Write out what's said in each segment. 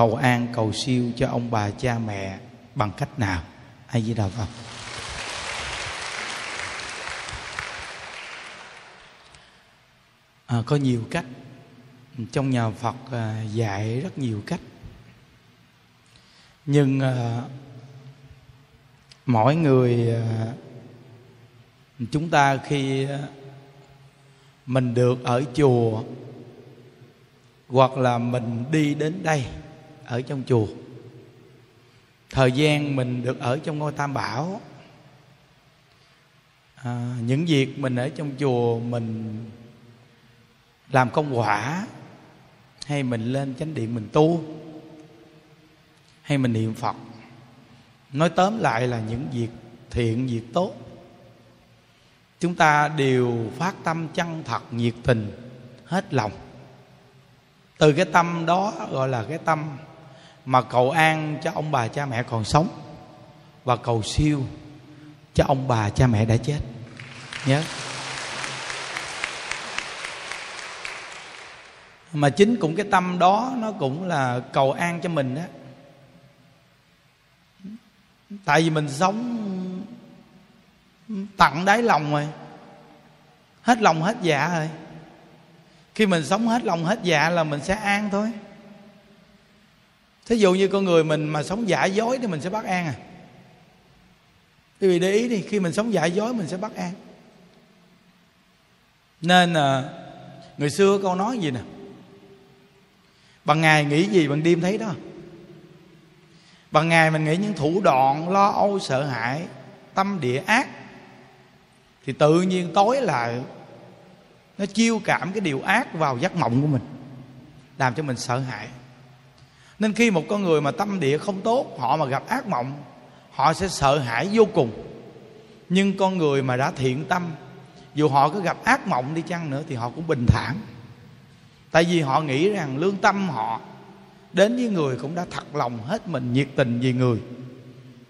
cầu an cầu siêu cho ông bà cha mẹ bằng cách nào? Ai di đà phật. À, có nhiều cách. Trong nhà phật à, dạy rất nhiều cách. Nhưng à, mỗi người à, chúng ta khi à, mình được ở chùa hoặc là mình đi đến đây ở trong chùa. Thời gian mình được ở trong ngôi tam bảo à, những việc mình ở trong chùa mình làm công quả hay mình lên chánh điện mình tu hay mình niệm phật. Nói tóm lại là những việc thiện việc tốt. Chúng ta đều phát tâm chân thật nhiệt tình hết lòng. Từ cái tâm đó gọi là cái tâm mà cầu an cho ông bà cha mẹ còn sống. Và cầu siêu cho ông bà cha mẹ đã chết. Nhớ. Mà chính cũng cái tâm đó, nó cũng là cầu an cho mình đó tại vì mình sống tặng đáy lòng rồi. Hết lòng hết dạ rồi. Khi mình sống hết lòng hết dạ là mình sẽ an thôi thí dụ như con người mình mà sống giả dối thì mình sẽ bắt an à? Quý vị để ý đi khi mình sống giả dối mình sẽ bắt an. Nên à, người xưa câu nói gì nè? Bằng ngày nghĩ gì bằng đêm thấy đó. Bằng ngày mình nghĩ những thủ đoạn lo âu sợ hãi tâm địa ác thì tự nhiên tối lại nó chiêu cảm cái điều ác vào giấc mộng của mình làm cho mình sợ hãi nên khi một con người mà tâm địa không tốt, họ mà gặp ác mộng, họ sẽ sợ hãi vô cùng. Nhưng con người mà đã thiện tâm, dù họ có gặp ác mộng đi chăng nữa thì họ cũng bình thản. Tại vì họ nghĩ rằng lương tâm họ đến với người cũng đã thật lòng hết mình nhiệt tình vì người.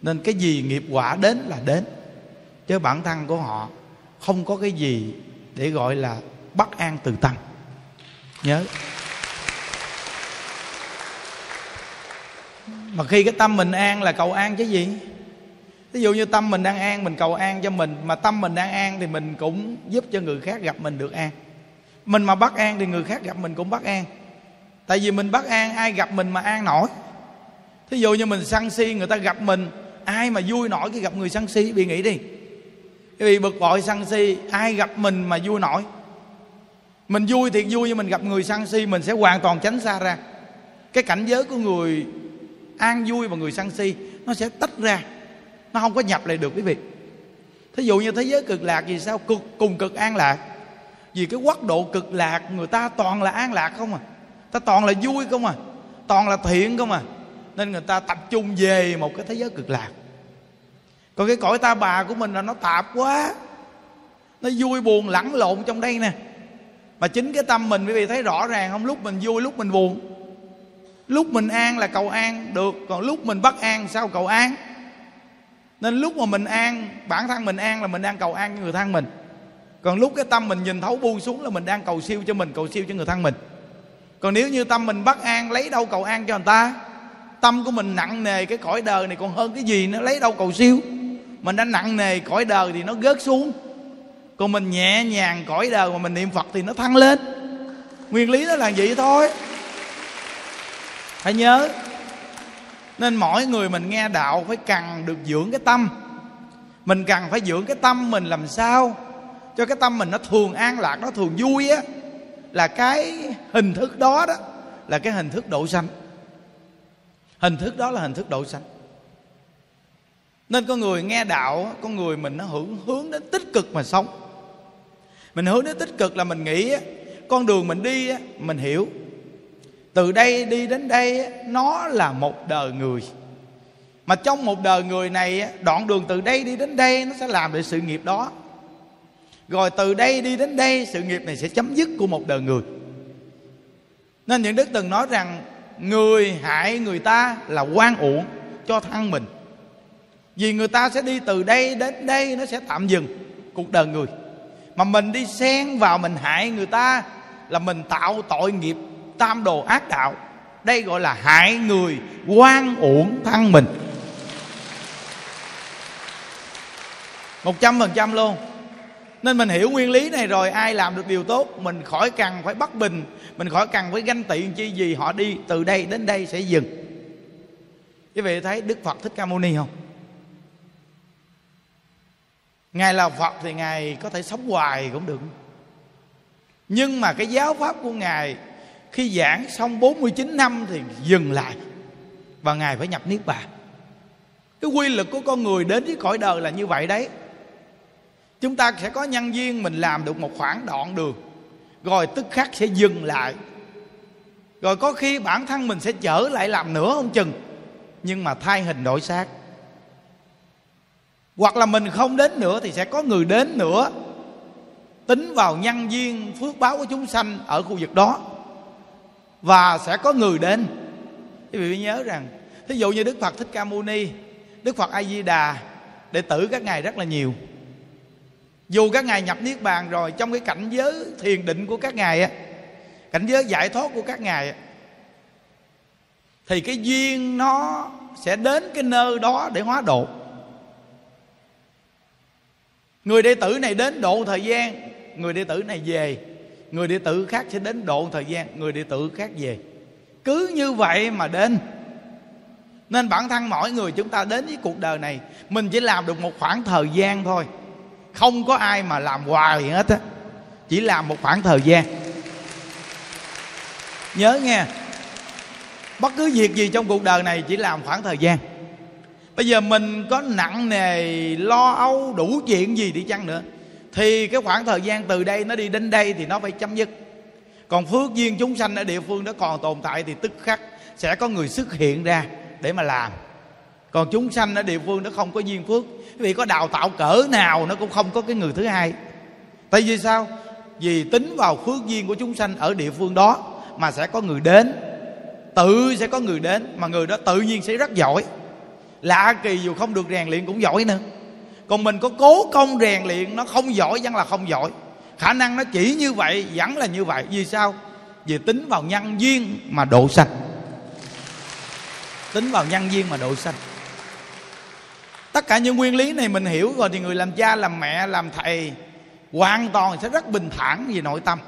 Nên cái gì nghiệp quả đến là đến. Chứ bản thân của họ không có cái gì để gọi là bất an từ tâm. Nhớ. Mà khi cái tâm mình an là cầu an chứ gì? Ví dụ như tâm mình đang an, mình cầu an cho mình, mà tâm mình đang an thì mình cũng giúp cho người khác gặp mình được an. Mình mà bắt an thì người khác gặp mình cũng bắt an. Tại vì mình bắt an, ai gặp mình mà an nổi? Thí dụ như mình sân si, người ta gặp mình, ai mà vui nổi khi gặp người sân si? Bị nghĩ đi. Vì bực bội sân si, ai gặp mình mà vui nổi? Mình vui thiệt vui, nhưng mình gặp người sân si, mình sẽ hoàn toàn tránh xa ra. Cái cảnh giới của người an vui và người sân si, nó sẽ tách ra. Nó không có nhập lại được, quý vị. Thí dụ như thế giới cực lạc vì sao? Cực, cùng cực an lạc. Vì cái quốc độ cực lạc, người ta toàn là an lạc không à? Ta toàn là vui không à? Toàn là thiện không à? Nên người ta tập trung về một cái thế giới cực lạc. Còn cái cõi ta bà của mình là nó tạp quá. Nó vui buồn, lẫn lộn trong đây nè. Mà chính cái tâm mình, quý vị thấy rõ ràng không? Lúc mình vui, lúc mình buồn lúc mình an là cầu an, được. Còn lúc mình bất an, sao cầu an? Nên lúc mà mình an, bản thân mình an là mình đang cầu an cho người thân mình. Còn lúc cái tâm mình nhìn thấu buông xuống là mình đang cầu siêu cho mình, cầu siêu cho người thân mình. Còn nếu như tâm mình bất an, lấy đâu cầu an cho người ta? Tâm của mình nặng nề, cái cõi đời này còn hơn cái gì nó lấy đâu cầu siêu? Mình đã nặng nề, cõi đời thì nó gớt xuống. Còn mình nhẹ nhàng, cõi đời mà mình niệm phật thì nó thăng lên. Nguyên lý nó là vậy thôi hãy nhớ, nên mỗi người mình nghe đạo phải cần được dưỡng cái tâm. Mình cần phải dưỡng cái tâm mình làm sao cho cái tâm mình nó thường an lạc, nó thường vui á, là cái hình thức đó đó, là cái hình thức độ sanh. Hình thức đó là hình thức độ sanh. Nên con người nghe đạo, con người mình nó hướng hướng đến tích cực mà sống. Mình hướng đến tích cực là mình nghĩ con đường mình đi mình hiểu từ đây đi đến đây nó là một đời người. Mà trong một đời người này đoạn đường từ đây đi đến đây nó sẽ làm được sự nghiệp đó. Rồi từ đây đi đến đây, sự nghiệp này sẽ chấm dứt của một đời người. Nên những đức từng nói rằng, người hại người ta là quan uổng cho thân mình. Vì người ta sẽ đi từ đây đến đây, nó sẽ tạm dừng cuộc đời người. Mà mình đi xen vào mình hại người ta là mình tạo tội nghiệp tam đồ ác đạo. Đây gọi là hại người quan uổng thân mình. Một trăm phần trăm luôn. Nên mình hiểu nguyên lý này rồi, ai làm được điều tốt, mình khỏi cần phải bất bình, mình khỏi cần phải ganh tị chi gì, họ đi từ đây đến đây sẽ dừng. Quý vị thấy đức phật thích ca mâu ni không? Ngài là phật thì ngài có thể sống hoài cũng được. Nhưng mà cái giáo pháp của ngài khi giảng xong 49 năm thì dừng lại. Và ngài phải nhập niết bàn. Cái quy lực của con người đến với cõi đời là như vậy đấy. Chúng ta sẽ có nhân duyên mình làm được một khoảng đoạn đường. Rồi tức khắc sẽ dừng lại. Rồi có khi bản thân mình sẽ trở lại làm nữa không chừng. Nhưng mà thay hình đổi xác. Hoặc là mình không đến nữa thì sẽ có người đến nữa. Tính vào nhân duyên phước báo của chúng sanh ở khu vực đó và sẽ có người đến. Quý vị nhớ rằng, thí dụ như đức phật thích ca mâu ni, đức phật a di đà, đệ tử các ngài rất là nhiều. Dù các ngài nhập niết bàn rồi, trong cái cảnh giới thiền định của các ngài á, cảnh giới giải thoát của các ngài á, thì cái duyên nó sẽ đến cái nơi đó để hóa độ. Người đệ tử này đến độ thời gian, người đệ tử này về người đệ tử khác sẽ đến độ thời gian, người đệ tử khác về. Cứ như vậy mà đến. Nên bản thân mỗi người chúng ta đến với cuộc đời này, mình chỉ làm được một khoảng thời gian thôi. Không có ai mà làm hoài hết á. Chỉ làm một khoảng thời gian. Nhớ nghe, bất cứ việc gì trong cuộc đời này chỉ làm khoảng thời gian. Bây giờ mình có nặng nề, lo âu, đủ chuyện gì đi chăng nữa thì cái khoảng thời gian từ đây nó đi đến đây thì nó phải chấm dứt. Còn phước duyên chúng sanh ở địa phương đó còn tồn tại thì tức khắc sẽ có người xuất hiện ra để mà làm. Còn chúng sanh ở địa phương nó không có duyên phước vì có đào tạo cỡ nào nó cũng không có cái người thứ hai. Tại vì sao? Vì tính vào phước duyên của chúng sanh ở địa phương đó mà sẽ có người đến, tự sẽ có người đến, mà người đó tự nhiên sẽ rất giỏi. Lạ kỳ dù không được rèn luyện cũng giỏi nữa còn mình có cố công rèn luyện, nó không giỏi, vẫn là không giỏi. Khả năng nó chỉ như vậy, vẫn là như vậy. Vì sao? Vì tính vào nhân duyên mà độ sanh. Tính vào nhân duyên mà độ sanh. Tất cả những nguyên lý này mình hiểu rồi thì người làm cha, làm mẹ, làm thầy hoàn toàn sẽ rất bình thản về nội tâm.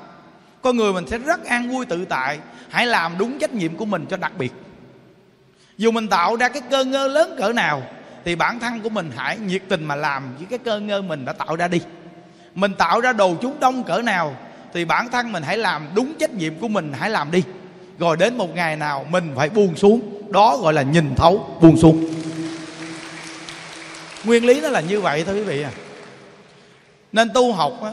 Con người mình sẽ rất an vui tự tại. Hãy làm đúng trách nhiệm của mình cho đặc biệt. Dù mình tạo ra cái cơ ngơ lớn cỡ nào thì bản thân của mình hãy nhiệt tình mà làm với cái cơ ngơ mình đã tạo ra đi. Mình tạo ra đồ chúng đông cỡ nào, thì bản thân mình hãy làm đúng trách nhiệm của mình, hãy làm đi. Rồi đến một ngày nào mình phải buông xuống, đó gọi là nhìn thấu, buông xuống. Nguyên lý nó là như vậy thôi quý vị à. Nên tu học á,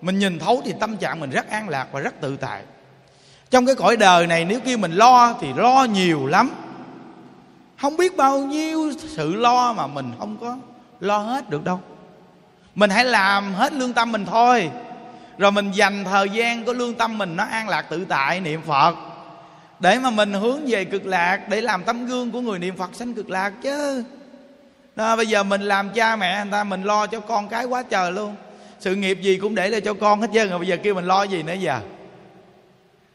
mình nhìn thấu thì tâm trạng mình rất an lạc và rất tự tại. Trong cái cõi đời này, nếu kêu mình lo thì lo nhiều lắm không biết bao nhiêu sự lo mà mình không có lo hết được đâu. Mình hãy làm hết lương tâm mình thôi. Rồi mình dành thời gian của lương tâm mình nó an lạc tự tại niệm phật. Để mà mình hướng về cực lạc để làm tấm gương của người niệm phật sanh cực lạc chứ. Đó, bây giờ mình làm cha mẹ người ta mình lo cho con cái quá trời luôn. Sự nghiệp gì cũng để lại cho con hết trơn rồi bây giờ kêu mình lo gì nữa giờ?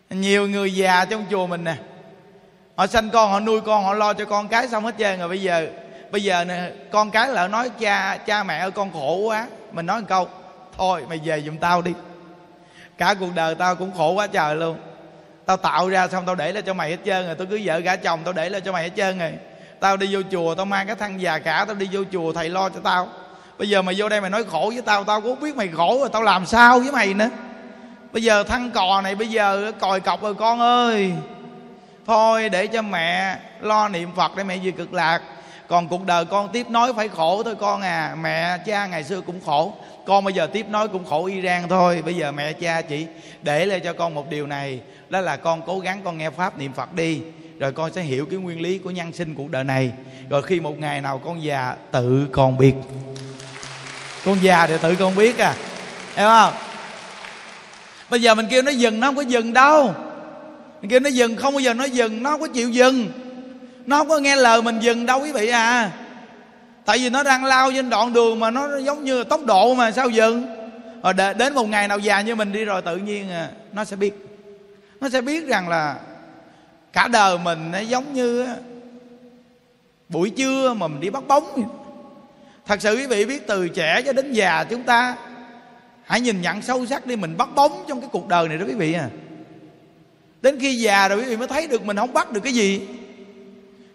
Nhiều người già trong chùa mình nè họ sanh con, họ nuôi con, họ lo cho con cái xong hết trơn rồi bây giờ. Bây giờ nè, con cái lại nói cha cha mẹ ơi, con khổ quá. Mình nói một câu, thôi, mày về giùm tao đi. Cả cuộc đời tao cũng khổ quá trời luôn. Tao tạo ra xong, tao để lại cho mày hết trơn rồi. Tao cứ vợ gả chồng, tao để lại cho mày hết trơn rồi. Tao đi vô chùa, tao mang cái thân già cả, tao đi vô chùa, thầy lo cho tao. Bây giờ mày vô đây mày nói khổ với tao tao cũng không biết mày khổ rồi, tao làm sao với mày nữa. Bây giờ thân cò này, bây giờ còi cọc rồi, con ơi thôi để cho mẹ lo niệm phật để mẹ về cực lạc. Còn cuộc đời con tiếp nối phải khổ thôi con à. Mẹ, cha ngày xưa cũng khổ. Con bây giờ tiếp nối cũng khổ y rang thôi. Bây giờ mẹ, cha chỉ để lại cho con một điều này, đó là con cố gắng con nghe pháp niệm phật đi, rồi con sẽ hiểu cái nguyên lý của nhân sinh cuộc đời này. Rồi khi một ngày nào con già, tự con biết. Con già thì tự con biết à. Hiểu không? Bây giờ mình kêu nó dừng, nó không có dừng đâu mình kia nó dừng không bao giờ nó dừng nó không có chịu dừng. Nó không có nghe lời mình dừng đâu quý vị à. Tại vì nó đang lao trên đoạn đường mà nó giống như tốc độ mà sao dừng. Rồi đến một ngày nào già như mình đi rồi tự nhiên à, nó sẽ biết. Nó sẽ biết rằng là cả đời mình nó giống như buổi trưa mà mình đi bắt bóng. Thật sự quý vị biết từ trẻ cho đến già chúng ta hãy nhìn nhận sâu sắc đi mình bắt bóng trong cái cuộc đời này đó quý vị à đến khi già rồi quý vị mới thấy được mình không bắt được cái gì.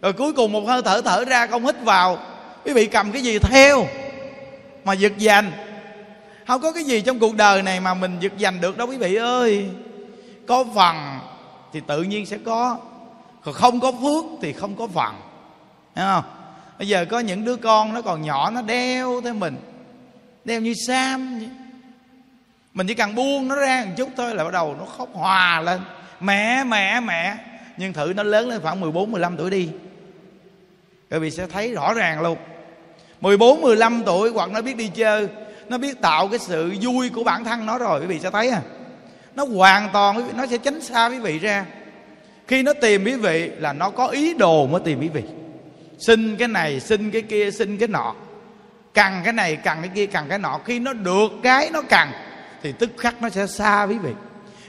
Rồi cuối cùng một hơi thở thở ra không hít vào. Quý vị cầm cái gì theo mà giật giành không có cái gì trong cuộc đời này mà mình giật giành được đâu quý vị ơi. Có phần thì tự nhiên sẽ có. Còn không có phước thì không có phần Thấy không? Bây giờ có những đứa con nó còn nhỏ, nó đeo theo mình. Đeo như sam vậy. mình chỉ cần buông nó ra một chút thôi là bắt đầu nó khóc hòa lên mẹ mẹ mẹ. Nhưng thử nó lớn lên khoảng 14 15 tuổi đi. Các vị sẽ thấy rõ ràng luôn. 14 15 tuổi hoặc nó biết đi chơi, nó biết tạo cái sự vui của bản thân nó rồi, quý vị sẽ thấy à. Nó hoàn toàn nó sẽ tránh xa quý vị ra. Khi nó tìm quý vị là nó có ý đồ mới tìm quý vị. Xin cái này, xin cái kia, xin cái nọ. Cần cái này, cần cái kia, cần cái nọ. Khi nó được cái nó cần, thì tức khắc nó sẽ xa quý vị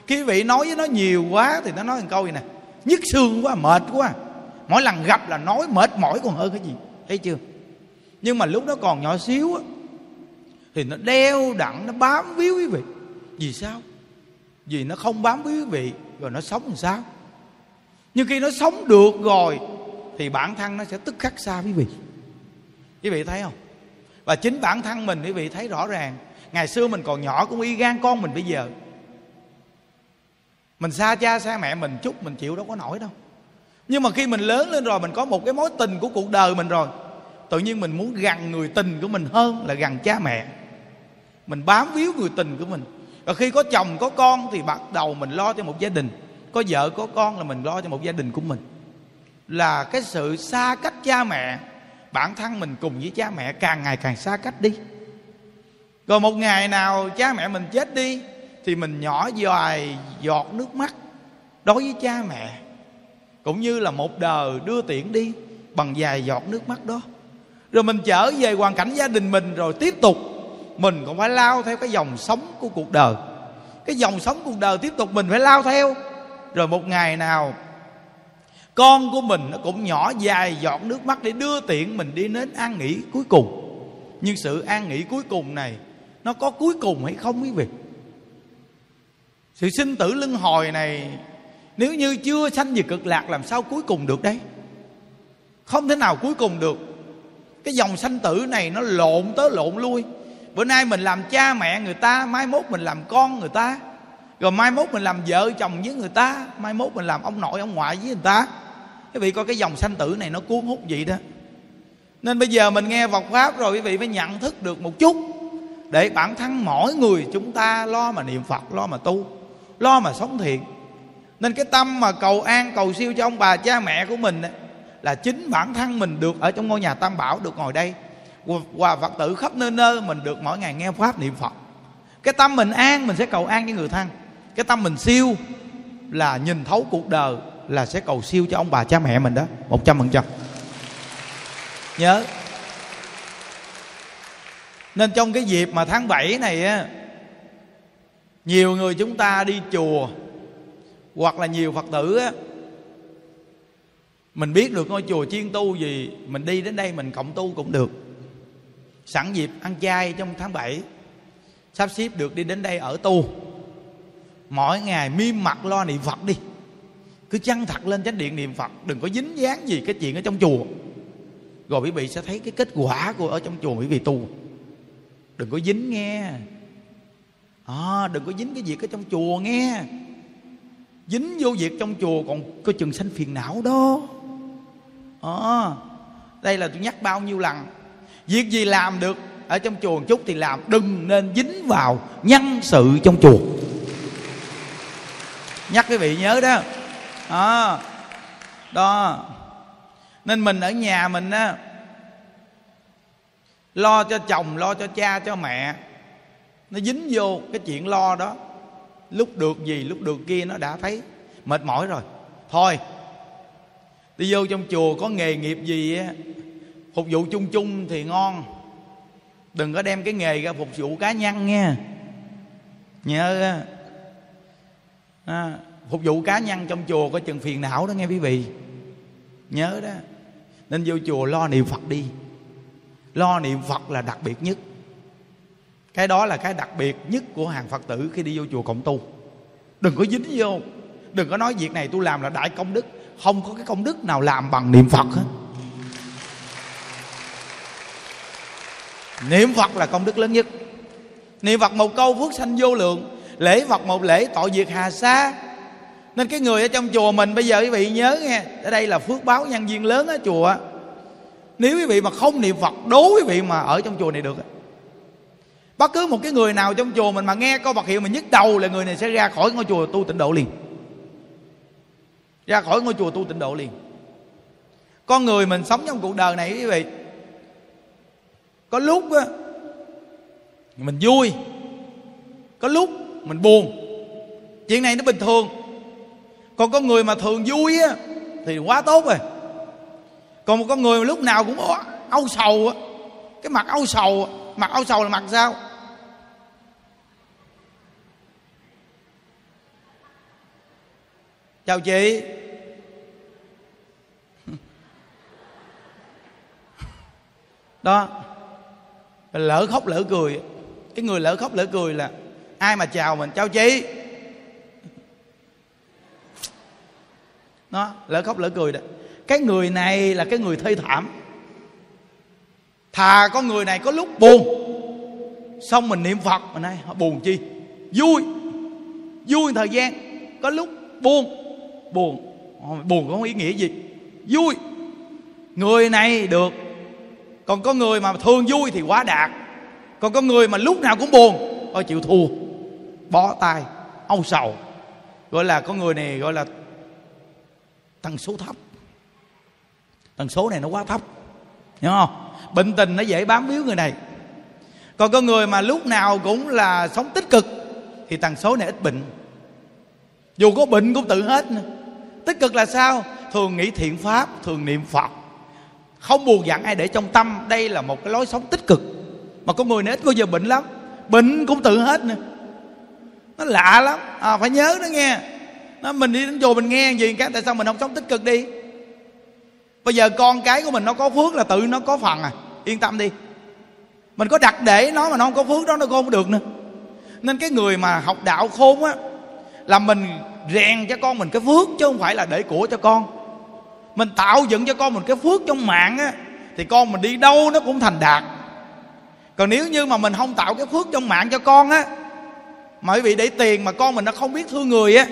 khi quý vị nói với nó nhiều quá thì nó nói một câu này nè. Nhức xương quá, mệt quá. Mỗi lần gặp là nói mệt mỏi còn hơn cái gì. Thấy chưa? Nhưng mà lúc nó còn nhỏ xíu á, thì nó đeo đặng nó bám víu quý vị. Vì sao? Vì nó không bám víu quý vị, rồi nó sống làm sao? Nhưng khi nó sống được rồi, thì bản thân nó sẽ tức khắc xa quý vị. Quý vị thấy không? Và chính bản thân mình, quý vị thấy rõ ràng. Ngày xưa mình còn nhỏ, cũng y gan con mình bây giờ mình xa cha xa mẹ mình chút mình chịu đâu có nổi đâu. Nhưng mà khi mình lớn lên rồi, mình có một cái mối tình của cuộc đời mình rồi, tự nhiên mình muốn gần người tình của mình hơn là gần cha mẹ. Mình bám víu người tình của mình. Và khi có chồng, có con thì bắt đầu mình lo cho một gia đình. Có vợ, có con là mình lo cho một gia đình của mình. Là cái sự xa cách cha mẹ, bản thân mình cùng với cha mẹ càng ngày càng xa cách đi. Rồi một ngày nào cha mẹ mình chết đi thì mình nhỏ dài giọt nước mắt đối với cha mẹ, cũng như là một đời đưa tiễn đi bằng vài giọt nước mắt đó. Rồi mình trở về hoàn cảnh gia đình mình rồi tiếp tục, mình cũng phải lao theo cái dòng sống của cuộc đời. Cái dòng sống cuộc đời tiếp tục mình phải lao theo. Rồi một ngày nào, con của mình nó cũng nhỏ dài giọt nước mắt để đưa tiện mình đi đến an nghỉ cuối cùng. Nhưng sự an nghỉ cuối cùng này, nó có cuối cùng hay không quý vị? Sự sinh tử luân hồi này, nếu như chưa sanh về cực lạc, làm sao cuối cùng được đấy? Không thể nào cuối cùng được. Cái dòng sanh tử này nó lộn tới lộn lui. Bữa nay mình làm cha mẹ người ta, mai mốt mình làm con người ta. Rồi mai mốt mình làm vợ chồng với người ta, mai mốt mình làm ông nội, ông ngoại với người ta. Quý vị coi cái dòng sanh tử này nó cuốn hút vậy đó. Nên bây giờ mình nghe Phật pháp rồi, quý vị phải nhận thức được một chút. Để bản thân mỗi người chúng ta lo mà niệm Phật, lo mà tu lo mà sống thiện. Nên cái tâm mà cầu an, cầu siêu cho ông bà cha mẹ của mình là chính bản thân mình được ở trong ngôi nhà tam bảo, được ngồi đây. Và phật tử khắp nơi nơi mình được mỗi ngày nghe pháp niệm phật. Cái tâm mình an, mình sẽ cầu an cho người thân. Cái tâm mình siêu là nhìn thấu cuộc đời, là sẽ cầu siêu cho ông bà cha mẹ mình đó, một trăm phần trăm. Nhớ. Nên trong cái dịp mà tháng 7 này á nhiều người chúng ta đi chùa, hoặc là nhiều phật tử á, mình biết được ngôi chùa chuyên tu gì, mình đi đến đây mình cộng tu cũng được. Sẵn dịp ăn chay trong tháng 7 sắp xếp được đi đến đây ở tu. Mỗi ngày miêm mặt lo niệm phật đi. Cứ chăng thật lên chánh điện niệm phật, đừng có dính dáng gì cái chuyện ở trong chùa. Rồi quý vị sẽ thấy cái kết quả của ở trong chùa quý vị tu. Đừng có dính nghe à, đừng có dính cái việc ở trong chùa nghe. Dính vô việc trong chùa còn có chừng sanh phiền não đó. À, đây là tôi nhắc bao nhiêu lần. Việc gì làm được ở trong chùa một chút thì làm. Đừng nên dính vào nhân sự trong chùa. Nhắc quý vị nhớ đó. À, đó. Nên mình ở nhà mình á lo cho chồng lo cho cha cho mẹ nó dính vô cái chuyện lo đó. Lúc được gì lúc được kia nó đã thấy. Mệt mỏi rồi. Thôi đi vô trong chùa có nghề nghiệp gì á phục vụ chung chung thì ngon. Đừng có đem cái nghề ra phục vụ cá nhân nha. Nhớ à, phục vụ cá nhân trong chùa có chừng phiền não đó nghe quý vị. Nhớ đó. Nên vô chùa lo niệm phật đi. Lo niệm phật là đặc biệt nhất cái đó là cái đặc biệt nhất của hàng phật tử khi đi vô chùa cộng tu. Đừng có dính vô. Đừng có nói việc này tôi làm là đại công đức. Không có cái công đức nào làm bằng niệm phật hết. Niệm phật là công đức lớn nhất. Niệm phật một câu phước sanh vô lượng. Lễ phật một lễ, tội diệt hà sa. Nên cái người ở trong chùa mình, bây giờ quý vị nhớ nghe, ở đây là phước báo nhân viên lớn ở chùa. Nếu quý vị mà không niệm phật, đố quý vị mà ở trong chùa này được bất cứ một cái người nào trong chùa mình mà nghe câu Phật hiệu mình nhức đầu là người này sẽ ra khỏi ngôi chùa tu tịnh độ liền. Ra khỏi ngôi chùa tu tịnh độ liền. Con người mình sống trong cuộc đời này, quý vị, có lúc á, mình vui, có lúc mình buồn. Chuyện này nó bình thường. Còn con người mà thường vui á, thì quá tốt rồi. Còn một con người mà lúc nào cũng âu sầu á, cái mặt âu sầu mặt âu sầu là mặt sao? Chào chị. Đó. Lỡ khóc lỡ cười. Cái người lỡ khóc lỡ cười là ai mà chào mình? Chào chị. Nó lỡ khóc lỡ cười đó. Cái người này là cái người thê thảm. Thà con người này có lúc buồn, xong mình niệm phật, mà nay họ buồn chi? Vui. Vui thời gian, có lúc buồn buồn. Buồn có ý nghĩa gì? Vui. Người này được. Còn có người mà thường vui thì quá đạt còn có người mà lúc nào cũng buồn, thôi chịu thua. Bó tay, âu sầu. Gọi là có người này gọi là tần số thấp. Tần số này nó quá thấp. Hiểu không? Bệnh tình nó dễ bám víu người này. Còn có người mà lúc nào cũng là sống tích cực thì tần số này ít bệnh. Dù có bệnh cũng tự hết nữa tích cực là sao? Thường nghĩ thiện pháp thường niệm phật. Không buồn giận ai để trong tâm. Đây là một cái lối sống tích cực. Mà có người nết ít bao giờ bệnh lắm. Bệnh cũng tự hết nữa. Nó lạ lắm. À, phải nhớ đó nghe. Nó mình đi đến chùa mình nghe gì cái tại sao mình không sống tích cực đi? Bây giờ con cái của mình nó có phước là tự nó có phần à. Yên tâm đi. Mình có đặt để nó mà nó không có phước đó nó không được nữa. Nên cái người mà học đạo khôn á là mình rèn cho con mình cái phước chứ không phải là để của cho con. Mình tạo dựng cho con mình cái phước trong mạng á, thì con mình đi đâu nó cũng thành đạt. Còn nếu như mà mình không tạo cái phước trong mạng cho con á, mà quý vị để tiền mà con mình nó không biết thương người á,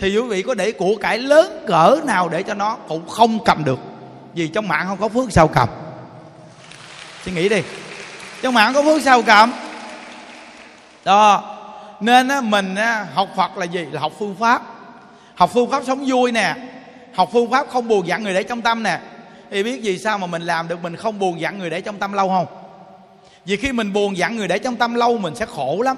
thì quý vị có để của cải lớn cỡ nào để cho nó cũng không cầm được. Vì trong mạng không có phước sao cầm? Suy nghĩ đi. Trong mạng có phước sao cầm? Đó nên á, mình á, học phật là gì? Là học phương pháp. Học phương pháp sống vui nè. Học phương pháp không buồn giận người để trong tâm nè. Thì biết gì sao mà mình làm được mình không buồn giận người để trong tâm lâu không? Vì khi mình buồn giận người để trong tâm lâu mình sẽ khổ lắm.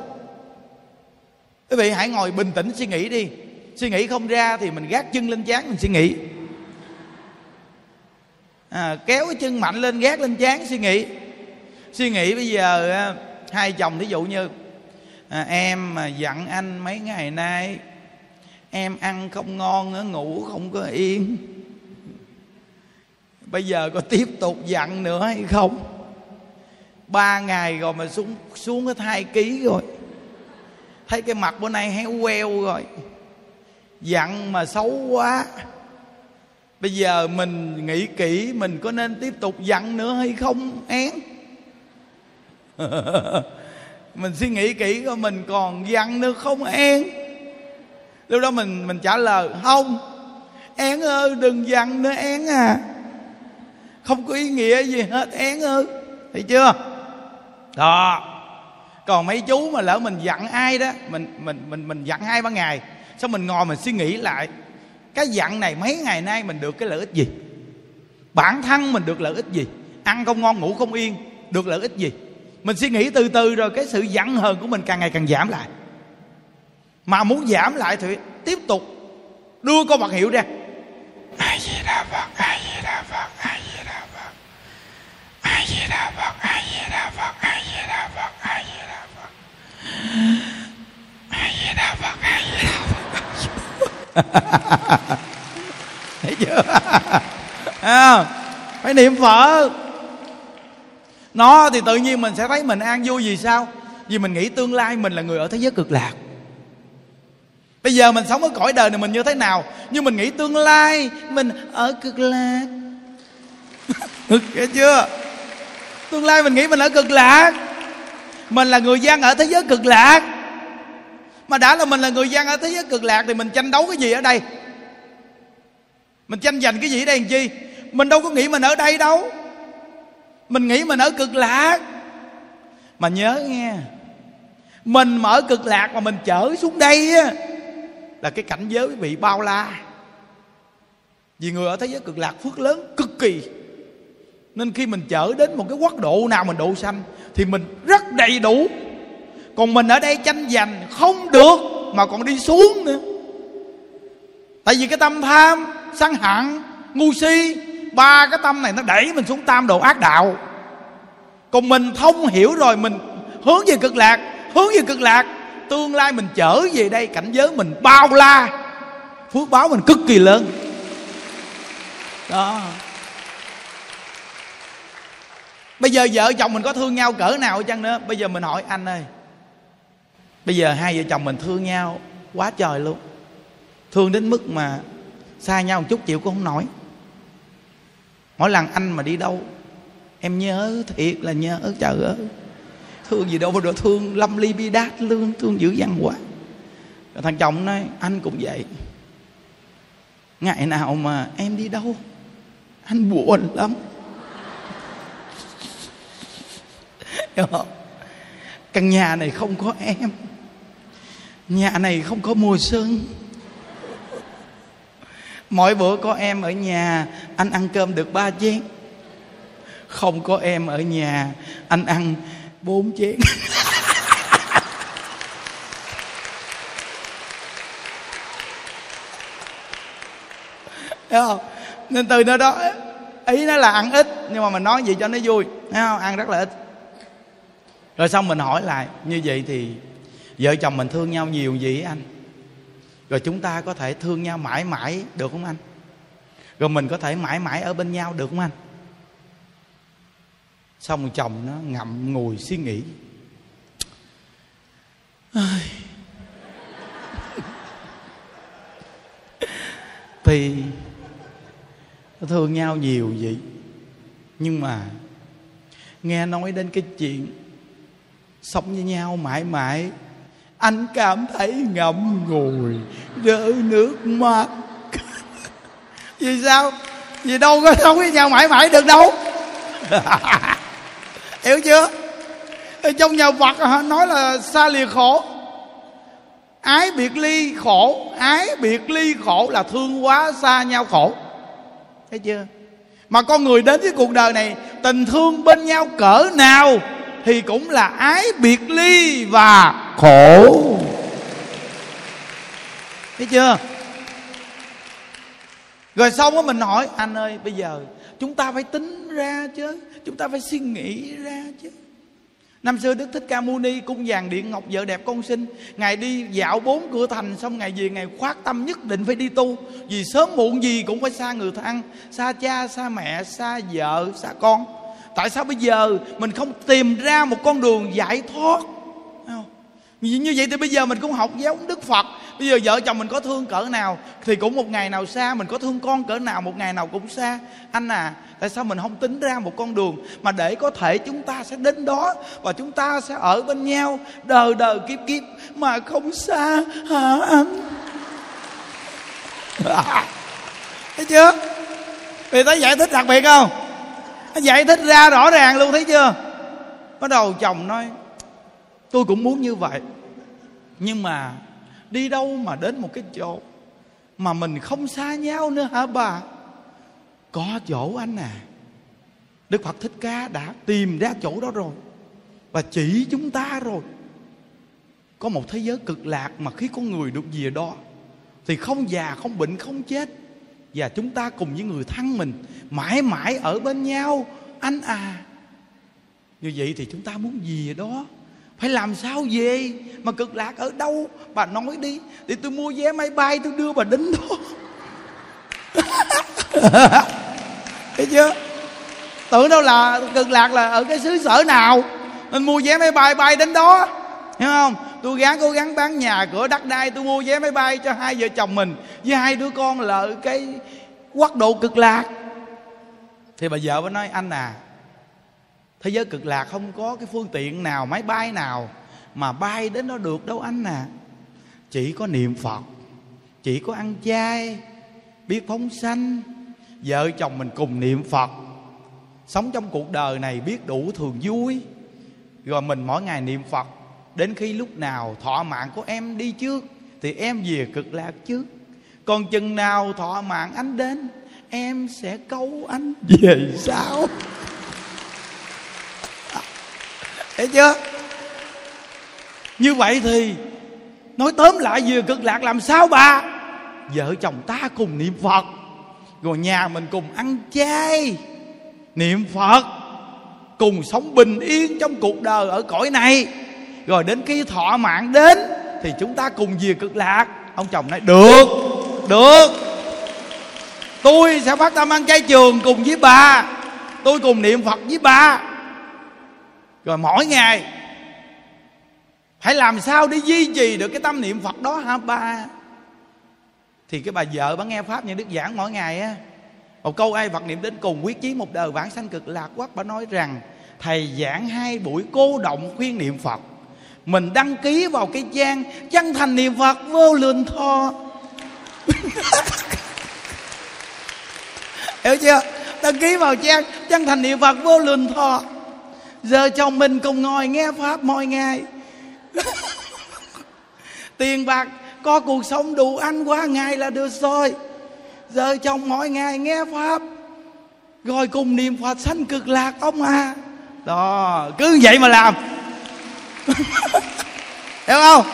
Quý vị hãy ngồi bình tĩnh suy nghĩ đi. Suy nghĩ không ra thì mình gác chân lên chán mình suy nghĩ. À, kéo cái chân mạnh lên gác lên chán suy nghĩ. Suy nghĩ bây giờ hai chồng thí dụ như à, em mà dặn anh mấy ngày nay em ăn không ngon nữa ngủ không có yên bây giờ có tiếp tục dặn nữa hay không? Ba ngày rồi mà xuống xuống hết hai ký rồi. Thấy cái mặt bữa nay héo queo rồi. Dặn mà xấu quá. Bây giờ mình nghĩ kỹ mình có nên tiếp tục dặn nữa hay không én mình suy nghĩ kỹ coi mình còn dặn nữa không? Én. Lúc đó mình mình trả lời, không. Én ơi, đừng dặn nữa, én à. Không có ý nghĩa gì hết, én ơi. Thấy chưa? Đó. Còn mấy chú mà lỡ mình dặn ai đó, mình mình mình mình dặn hai ba ngày, xong mình ngồi mình suy nghĩ lại, cái dặn này mấy ngày nay mình được cái lợi ích gì? Bản thân mình được lợi ích gì? Ăn không ngon, ngủ không yên, được lợi ích gì? Mình suy nghĩ từ từ rồi cái sự giận hờn của mình càng ngày càng giảm lại. Mà muốn giảm lại thì tiếp tục đưa con Phật hiệu ra. Ai di đà phật ai di đà phật ai di đà phật. Ai di đà phật ai di đà phật ai di đà phật ai di đà phật. Ai di đà phật ai di đà phật. Thấy chưa? À, phải niệm phật nó thì tự nhiên mình sẽ thấy mình an vui vì sao? Vì mình nghĩ tương lai mình là người ở thế giới cực lạc. Bây giờ mình sống ở cõi đời này mình như thế nào? Nhưng mình nghĩ tương lai mình ở cực lạc. Nghe chưa? Tương lai mình nghĩ mình ở cực lạc. Mình là người gian ở thế giới cực lạc. Mà đã là mình là người gian ở thế giới cực lạc thì mình tranh đấu cái gì ở đây? Mình tranh giành cái gì ở đây làm chi? Mình đâu có nghĩ mình ở đây đâu mình nghĩ mình ở cực lạc. Mà nhớ nghe, mình mà ở cực lạc mà mình chở xuống đây á, là cái cảnh giới bị bao la. Vì người ở thế giới cực lạc phước lớn, cực kỳ. Nên khi mình chở đến một cái quốc độ nào mình độ sanh, thì mình rất đầy đủ. Còn mình ở đây tranh giành, không được mà còn đi xuống nữa. Tại vì cái tâm tham, sân hận, ngu si ba cái tâm này nó đẩy mình xuống tam độ ác đạo. Còn mình thông hiểu rồi, mình hướng về cực lạc, hướng về cực lạc, tương lai mình trở về đây, cảnh giới mình bao la. Phước báo mình cực kỳ lớn. Đó. Bây giờ vợ chồng mình có thương nhau cỡ nào chăng nữa? Bây giờ mình hỏi, anh ơi, bây giờ hai vợ chồng mình thương nhau quá trời luôn. Thương đến mức mà xa nhau một chút chịu cũng không nổi mỗi lần anh mà đi đâu, em nhớ thiệt là nhớ trời ơi. Thương gì đâu mà được thương, lâm ly bi đát, lương thương dữ dằn quá rồi thằng chồng nói, anh cũng vậy. Ngày nào mà em đi đâu, anh buồn lắm. Căn nhà này không có em, nhà này không có mùa xuân mỗi bữa có em ở nhà, anh ăn cơm được ba chén. Không có em ở nhà, anh ăn bốn chén. Thấy không? Nên từ nơi đó, Ý nó là ăn ít, Nhưng mà mình nói gì cho nó vui. Thấy không? Ăn rất là ít. Rồi xong mình hỏi lại, Như vậy thì Vợ chồng mình thương nhau nhiều gì anh? Rồi chúng ta có thể thương nhau mãi mãi, Được không anh? Rồi mình có thể mãi mãi ở bên nhau, được không anh? Xong chồng nó ngậm ngùi suy nghĩ. Thì thương nhau nhiều vậy. Nhưng mà nghe nói đến cái chuyện sống với nhau mãi mãi anh cảm thấy ngậm ngùi rơi nước mắt. Vì sao? Vì đâu có sống với nhau mãi mãi được đâu. Hiểu chưa? Trong nhà Phật nói là xa lìa khổ. Ái biệt ly khổ, ái biệt ly khổ là thương quá xa nhau khổ. Thấy chưa? Mà con người đến với cuộc đời này, tình thương bên nhau cỡ nào thì cũng là ái biệt ly và khổ. Thấy chưa? Rồi xong á mình hỏi, anh ơi, bây giờ chúng ta phải tính ra chứ, chúng ta phải suy nghĩ ra chứ. Năm xưa đức thích ca mâu ni cung vàng điện ngọc vợ đẹp con sinh ngài đi dạo bốn cửa thành, xong ngày về ngày khoát tâm nhất định phải đi tu. Vì sớm muộn gì cũng phải xa người thân, xa cha, xa mẹ, xa vợ, xa con. Tại sao bây giờ mình không tìm ra một con đường giải thoát như vậy thì bây giờ mình cũng học giáo đức phật. Bây giờ vợ chồng mình có thương cỡ nào thì cũng một ngày nào xa, mình có thương con cỡ nào một ngày nào cũng xa. Anh à tại sao mình không tính ra một con đường mà để có thể chúng ta sẽ đến đó và chúng ta sẽ ở bên nhau đời đời kiếp kiếp mà không xa, hả anh? Thấy chưa? Vì thấy giải thích đặc biệt không? Giải thích ra rõ ràng luôn, thấy chưa? Bắt đầu chồng nói tôi cũng muốn như vậy. Nhưng mà đi đâu mà đến một cái chỗ mà mình không xa nhau nữa hả bà? Có chỗ anh à. Đức phật thích ca đã tìm ra chỗ đó rồi và chỉ chúng ta rồi. Có một thế giới cực lạc mà khi con người được về đó thì không già, không bệnh, không chết. Và chúng ta cùng với người thân mình mãi mãi ở bên nhau. Anh à. Như vậy thì chúng ta muốn gì đó phải làm sao về? Mà cực lạc ở đâu? Bà nói đi. Thì tôi mua vé máy bay, tôi đưa bà đến đó. Thấy chưa? Tưởng đâu là cực lạc là ở cái xứ sở nào nên mua vé máy bay bay đến đó. Hiểu không? Tôi gắng cố gắng bán nhà cửa đất đai, tôi mua vé máy bay cho hai vợ chồng mình với hai đứa con là ở cái quốc độ cực lạc. Thì bà vợ mới nói, anh à thế giới cực lạc không có cái phương tiện nào, máy bay nào mà bay đến đó được đâu anh à. Chỉ có niệm phật, chỉ có ăn chay, biết phóng sanh. Vợ chồng mình cùng niệm phật, sống trong cuộc đời này biết đủ thường vui. Rồi mình mỗi ngày niệm phật, đến khi lúc nào thọ mạng của em đi trước, thì em về cực lạc trước. Còn chừng nào thọ mạng anh đến, em sẽ câu anh về sau thấy chưa? Như vậy thì nói tóm lại vừa cực lạc làm sao bà? Vợ chồng ta cùng niệm phật, rồi nhà mình cùng ăn chay, niệm phật, cùng sống bình yên trong cuộc đời ở cõi này. Rồi đến khi thọ mạng đến thì chúng ta cùng về cực lạc. Ông chồng nói, được được. Tôi sẽ phát tâm ăn chay trường cùng với bà. Tôi cùng niệm phật với bà rồi mỗi ngày, phải làm sao để duy trì được cái tâm niệm phật đó hả ba? Thì cái bà vợ bà nghe pháp như đức giảng mỗi ngày á, một câu ai phật niệm đến cùng quyết chí một đời vãng sanh cực lạc quốc bà nói rằng, thầy giảng hai buổi cô động khuyên niệm phật, mình đăng ký vào cái gian chân thành niệm phật vô lượng thọ hiểu chưa? Đăng ký vào trang chân thành niệm phật vô lượng thọ giờ chồng mình cùng ngồi nghe pháp mỗi ngày. Tiền bạc có cuộc sống đủ ăn qua ngày là được rồi. Giờ chồng mỗi ngày nghe pháp. Rồi cùng niệm phật sanh cực lạc ông à. Đó cứ vậy mà làm. Hiểu không?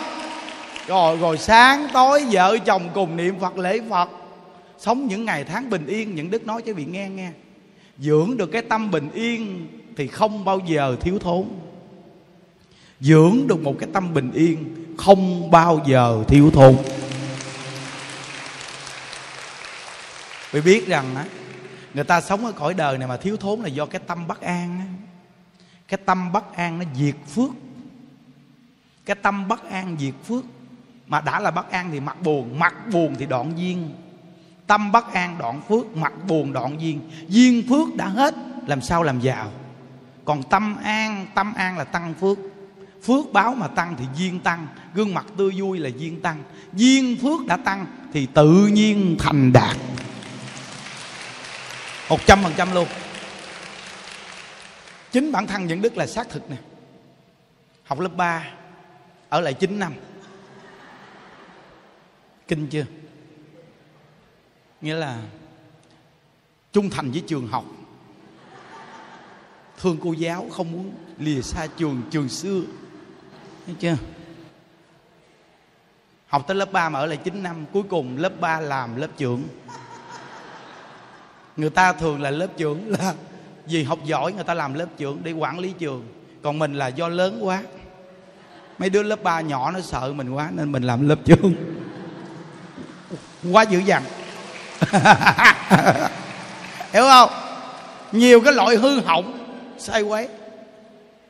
Rồi rồi sáng tối vợ chồng cùng niệm phật lễ phật. Sống những ngày tháng bình yên những đức nói cho vị nghe nghe. Dưỡng được cái tâm bình yên thì không bao giờ thiếu thốn. Dưỡng được một cái tâm bình yên, không bao giờ thiếu thốn. Vì biết rằng á, người ta sống ở cõi đời này mà thiếu thốn là do cái tâm bất an á. Cái tâm bất an nó diệt phước. Cái tâm bất an diệt phước. Mà đã là bất an thì mặt buồn mặt buồn thì đoạn duyên. Tâm bất an đoạn phước mặt buồn đoạn duyên. Duyên phước đã hết, làm sao làm giàu? Còn tâm an tâm an là tăng phước. Phước báo mà tăng thì duyên tăng, gương mặt tươi vui là duyên tăng. Duyên phước đã tăng thì tự nhiên thành đạt. Một trăm phần trăm luôn. Chính bản thân những đức là xác thực nè. Học lớp 3 ở lại 9 năm. Kinh chưa? Nghĩa là trung thành với trường học thương cô giáo không muốn lìa xa trường trường xưa. Thấy chưa? Học tới lớp 3 mà ở lại 9 năm cuối cùng lớp 3 làm lớp trưởng. Người ta thường là lớp trưởng là vì học giỏi người ta làm lớp trưởng để quản lý trường. Còn mình là do lớn quá. Mấy đứa lớp 3 nhỏ nó sợ mình quá nên mình làm lớp trưởng. Quá dữ dằn. Hiểu không? Nhiều cái loại hư hỏng sai quấy.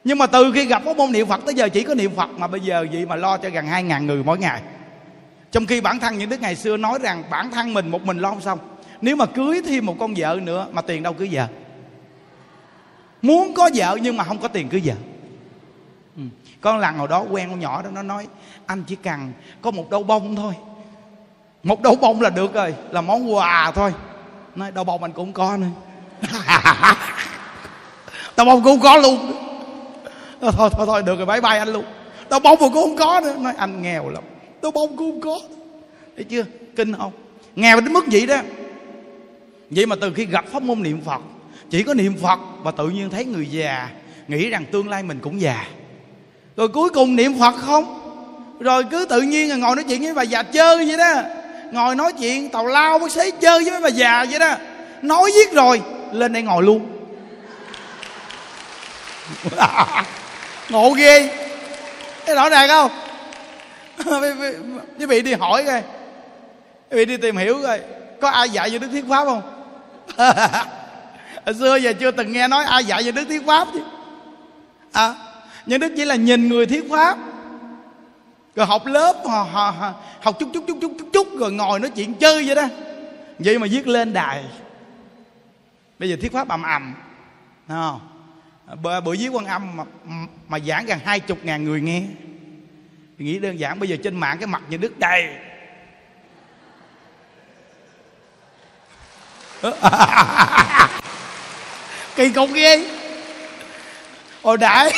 Nhưng mà từ khi gặp có môn niệm phật tới giờ chỉ có niệm phật mà bây giờ vậy mà lo cho gần hai ngàn người mỗi ngày. Trong khi bản thân những đức ngày xưa nói rằng bản thân mình một mình lo không xong. Nếu mà cưới thêm một con vợ nữa mà tiền đâu cưới vợ. Muốn có vợ nhưng mà không có tiền cưới vợ. Ừ. con lần hồi đó quen con nhỏ đó, nó nói, anh chỉ cần có một đâu bông thôi. Một đâu bông là được rồi, là món quà thôi. Nói đâu bông anh cũng có nữa. tao bông cũng có luôn. Thôi thôi thôi, thôi được rồi bye bye anh luôn. Tao bông mà cũng không có nữa. Nói anh nghèo lắm. Tao bông cũng không có thấy chưa? Kinh không? Nghèo đến mức vậy đó. Vậy mà từ khi gặp pháp môn niệm phật chỉ có niệm phật và tự nhiên thấy người già nghĩ rằng tương lai mình cũng già. Rồi cuối cùng niệm phật không? Rồi cứ tự nhiên ngồi nói chuyện với bà già chơi vậy đó. Ngồi nói chuyện tàu lao bác sĩ chơi với mấy bà già vậy đó. Nói giết rồi lên đây ngồi luôn. ngộ ghê. Thấy rõ ràng không? Quý vị đi hỏi coi. Quý vị đi tìm hiểu coi. Có ai dạy về đức thuyết pháp không? Hồi xưa giờ chưa từng nghe nói ai dạy về đức thuyết pháp chứ. À nhưng đức chỉ là nhìn người thuyết pháp. Rồi học lớp họ, họ, họ, học chút chút chút chút chút chút rồi ngồi nói chuyện chơi vậy đó. Vậy mà viết lên đài. Bây giờ thuyết pháp ầm ầm không? Bữa, dưới quan âm mà, mà giảng gần hai chục ngàn người nghe. Nghĩ đơn giản bây giờ trên mạng cái mặt như đức đầy kỳ cục ghê. Hồi nãy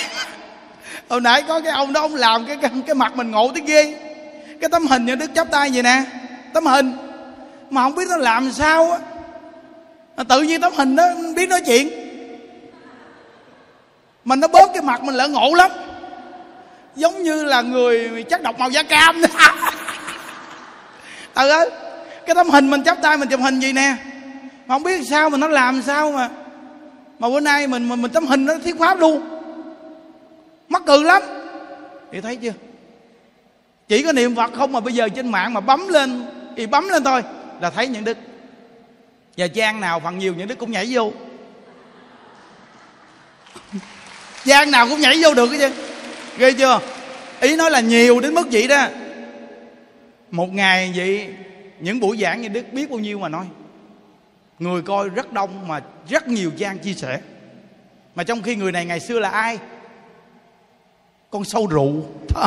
hồi nãy có cái ông đó ông làm cái cái, cái mặt mình ngộ tới ghê. Cái tấm hình như đức chắp tay vậy nè. Tấm hình. Mà không biết nó làm sao á. Tự nhiên tấm hình đó biết nói chuyện mà nó bớt cái mặt mình lỡ ngộ lắm. Giống như là người chắc độc màu da cam. Ừ ơi cái tấm hình mình chắp tay mình chụp hình gì nè? Mà không biết sao mà nó làm sao mà mà bữa nay mình mình, mình tấm hình nó thiết pháp luôn. Mắc cười lắm. Thì thấy chưa? Chỉ có niệm phật không mà bây giờ trên mạng mà bấm lên thì bấm lên thôi là thấy những đức. Và trang nào phần nhiều những đức cũng nhảy vô. Gian nào cũng nhảy vô được cái chứ ghê chưa? Ý nói là nhiều đến mức vậy đó. Một ngày vậy, những buổi giảng như đức biết bao nhiêu mà nói. Người coi rất đông mà rất nhiều gian chia sẻ. Mà trong khi người này ngày xưa là ai? Con sâu rượu.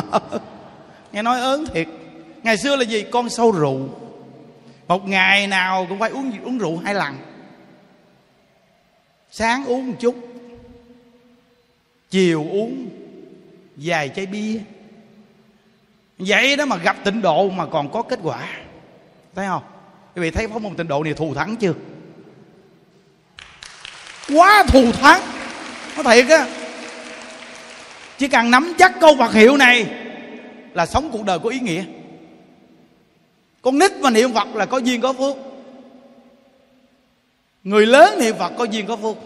Nghe nói ớn thiệt. Ngày xưa là gì? Con sâu rượu. Một ngày nào cũng phải uống uống rượu hai lần. Sáng uống một chút chiều uống vài chai bia. Vậy đó mà gặp tịnh độ mà còn có kết quả. Thấy không? Quý vị thấy pháp môn tịnh độ này thù thắng chưa? Quá thù thắng. Nó thiệt á, chỉ cần nắm chắc câu vật hiệu này là sống cuộc đời có ý nghĩa. Con nít mà niệm phật là có duyên có phước người lớn niệm phật có duyên có phước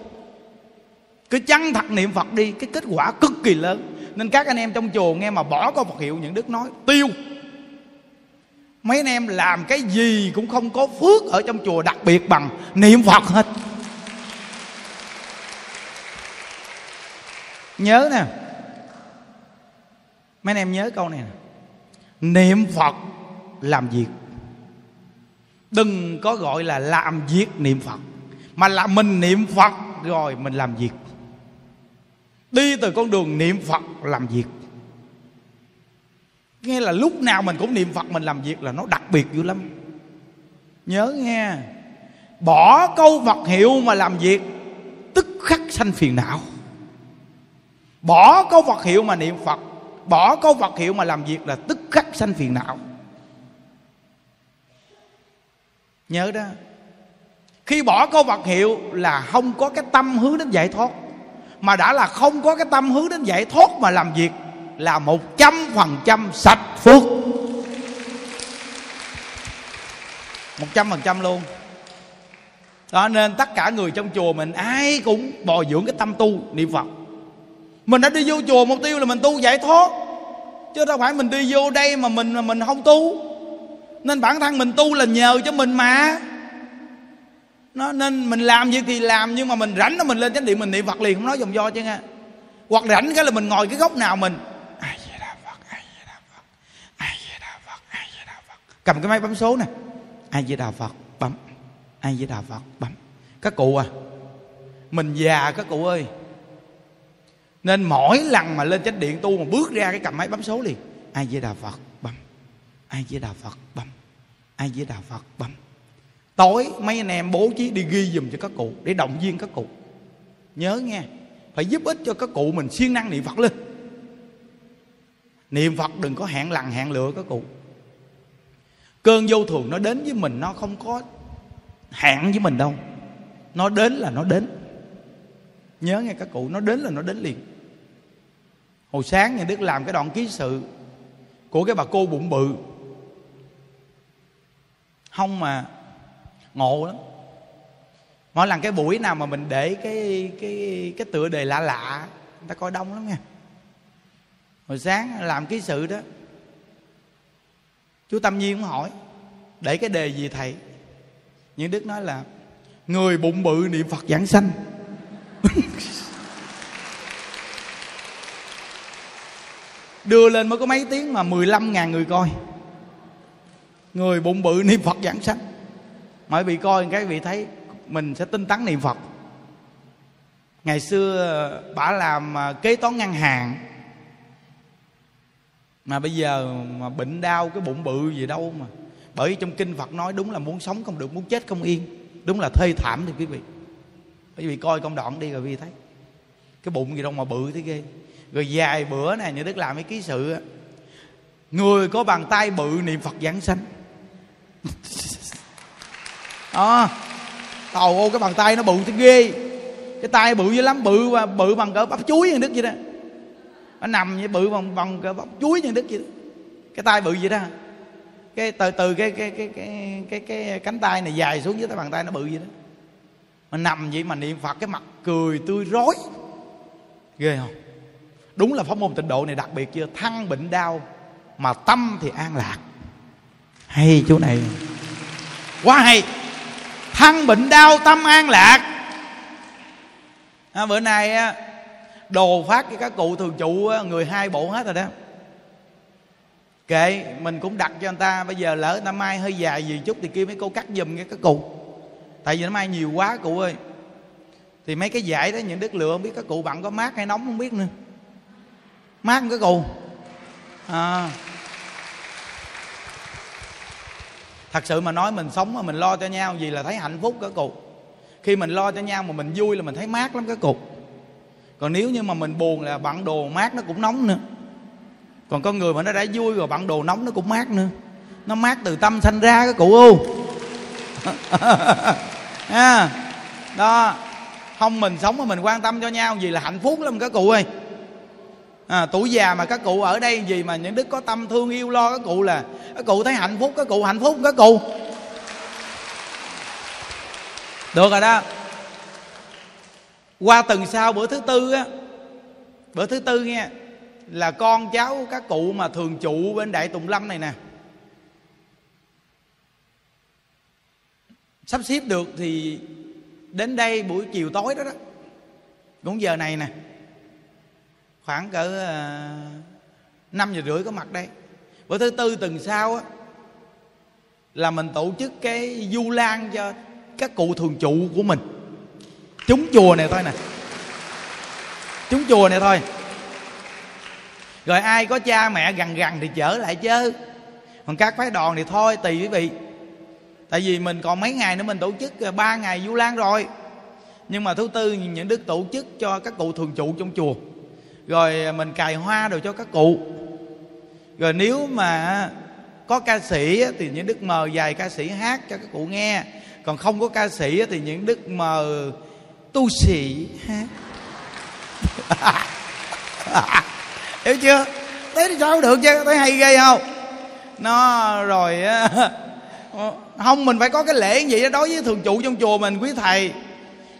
cứ chăng thật niệm phật đi, cái kết quả cực kỳ lớn. Nên các anh em trong chùa nghe mà bỏ câu phật hiệu những đức nói, tiêu. Mấy anh em làm cái gì cũng không có phước ở trong chùa, đặc biệt bằng niệm phật hết. Nhớ nè. Mấy anh em nhớ câu này nè. Niệm phật làm việc. Đừng có gọi là làm việc niệm phật. Mà là mình niệm phật rồi mình làm việc đi từ con đường niệm phật làm việc. Nghe là lúc nào mình cũng niệm phật, mình làm việc là nó đặc biệt dữ lắm. Nhớ nghe, bỏ câu vật hiệu mà làm việc, tức khắc sanh phiền não. Bỏ câu vật hiệu mà niệm phật, bỏ câu vật hiệu mà làm việc là tức khắc sanh phiền não. Nhớ đó. Khi bỏ câu vật hiệu là không có cái tâm hướng đến giải thoát mà đã là không có cái tâm hướng đến giải thoát mà làm việc là một trăm phần trăm sạch phước. Một trăm phần trăm luôn. Đó, nên tất cả người trong chùa mình ai cũng bồi dưỡng cái tâm tu niệm phật. Mình đã đi vô chùa mục tiêu là mình tu giải thoát. Chứ đâu phải mình đi vô đây mà mình mà mình không tu. Nên bản thân mình tu là nhờ cho mình mà nó nên mình làm việc thì làm, nhưng mà mình rảnh nó mình lên chánh điện mình niệm phật liền, không nói dòng do chứ nghe. Hoặc rảnh cái là mình ngồi cái góc nào mình. Ai về đà phật, ai về đà phật, ai về đà phật, ai về đà phật. Cầm cái máy bấm số nè. Ai về đà phật, bấm. Ai về đà phật, bấm. Các cụ à mình già các cụ ơi. Nên mỗi lần mà lên chánh điện tu mà bước ra cái cầm máy bấm số liền. Ai với đà phật, bấm. Ai với đà phật, bấm. Ai với đà phật, bấm tối, mấy anh em bố trí đi ghi dùm cho các cụ, để động viên các cụ. Nhớ nghe, phải giúp ích cho các cụ mình siêng năng niệm phật lên. Niệm phật đừng có hẹn lằn hẹn lựa các cụ. Cơn vô thường nó đến với mình, nó không có hẹn với mình đâu. Nó đến là nó đến. Nhớ nghe các cụ, nó đến là nó đến liền. Hồi sáng nhà đức làm cái đoạn ký sự của cái bà cô bụng bự. Không mà ngộ lắm. Mỗi lần cái buổi nào mà mình để cái cái cái tựa đề lạ lạ, người ta coi đông lắm nha. Hồi sáng làm ký sự đó, chú tâm nhiên cũng hỏi, để cái đề gì thầy? Những đức nói là, người bụng bự niệm phật giảng sanh. Đưa lên mới có mấy tiếng mà 15 ngàn người coi. Người bụng bự niệm phật giảng sanh mọi vị coi cái vị thấy, mình sẽ tinh tấn niệm phật. Ngày xưa ờ, bà làm ờ, kế toán ngân hàng. Mà bây giờ mà bệnh đau, cái bụng bự gì đâu mà. Bởi trong kinh phật nói đúng là muốn sống không được, muốn chết không yên. Đúng là thê thảm thì quý vị. Quý vị coi công đoạn đi rồi quý vị thấy. Cái bụng gì đâu mà bự thế ghê. Rồi dài bữa này như đức làm cái ký sự á. Người có bàn tay bự niệm phật giảng sanh à, tàu ô cái bàn tay nó bự thế ghê. Cái tay bự dữ lắm bự và bự bằng cỡ bắp chuối như đức vậy đó. Nó nằm như bự bằng bằng cỡ bắp chuối như đức vậy đó. Cái tay bự vậy đó. Cái từ từ cái cái cái cái cái, cái cánh tay này dài xuống dưới cái bàn tay nó bự vậy đó. Mà nằm vậy mà niệm phật cái mặt cười tươi rói. Ghê không? Đúng là pháp môn tịnh độ này đặc biệt chưa? Thăng bệnh đau mà tâm thì an lạc. Hay chỗ này. Quá hay thăng bệnh đau tâm an lạc. À, bữa nay á đồ phát cho các cụ thường trụ người hai bộ hết rồi đó. Kệ mình cũng đặt cho người ta bây giờ lỡ năm mai hơi dài gì chút thì kia mấy cô cắt giùm cái các cụ. Tại vì năm mai nhiều quá cụ ơi. Thì mấy cái giải đó những đứt lựa không biết các cụ bạn có mát hay nóng không biết nữa. Mát không các cụ? À. thật sự mà nói mình sống mà mình lo cho nhau gì là thấy hạnh phúc cả cụ khi mình lo cho nhau mà mình vui là mình thấy mát lắm cái cụ còn nếu như mà mình buồn là bạn đồ mát nó cũng nóng nữa. Còn con người mà nó đã vui rồi bạn đồ nóng nó cũng mát nữa. Nó mát từ tâm sanh ra cái cụ u. À, đó. Không mình sống mà mình quan tâm cho nhau gì là hạnh phúc lắm các cụ ơi à, tuổi già mà các cụ ở đây gì mà những đức có tâm thương yêu lo các cụ là các cụ thấy hạnh phúc các cụ hạnh phúc các cụ. Được rồi đó. Qua tuần sau bữa thứ tư á bữa thứ tư nghe là con cháu các cụ mà thường trụ bên đại tùng lâm này nè. Sắp xếp được thì đến đây buổi chiều tối đó đó. Cũng giờ này nè khoảng cỡ ờ, năm giờ rưỡi có mặt đây. Bữa thứ tư tuần sau á, là mình tổ chức cái du lan cho các cụ thường trụ của mình. Chúng chùa này thôi nè. Chúng chùa này thôi. Rồi ai có cha mẹ gần gần thì chở lại chứ. Còn các phái đoàn thì thôi, tùy quý vị. Tại vì mình còn mấy ngày nữa mình tổ chức ờ, ba ngày du lan rồi. Nhưng mà thứ tư những đức tổ chức cho các cụ thường trụ trong chùa rồi à, mình cài hoa đồ cho các cụ. Rồi nếu mà à, có ca sĩ thì những đức mờ dài ca sĩ hát cho các cụ nghe. Còn không có ca sĩ thì những đức mờ tu sĩ hát. Hiểu chưa? Thế thì sao được chứ? Thấy hay ghê không? Nó rồi không, mình phải có cái lễ gì đó, đối với thường trụ trong chùa mình, quý thầy.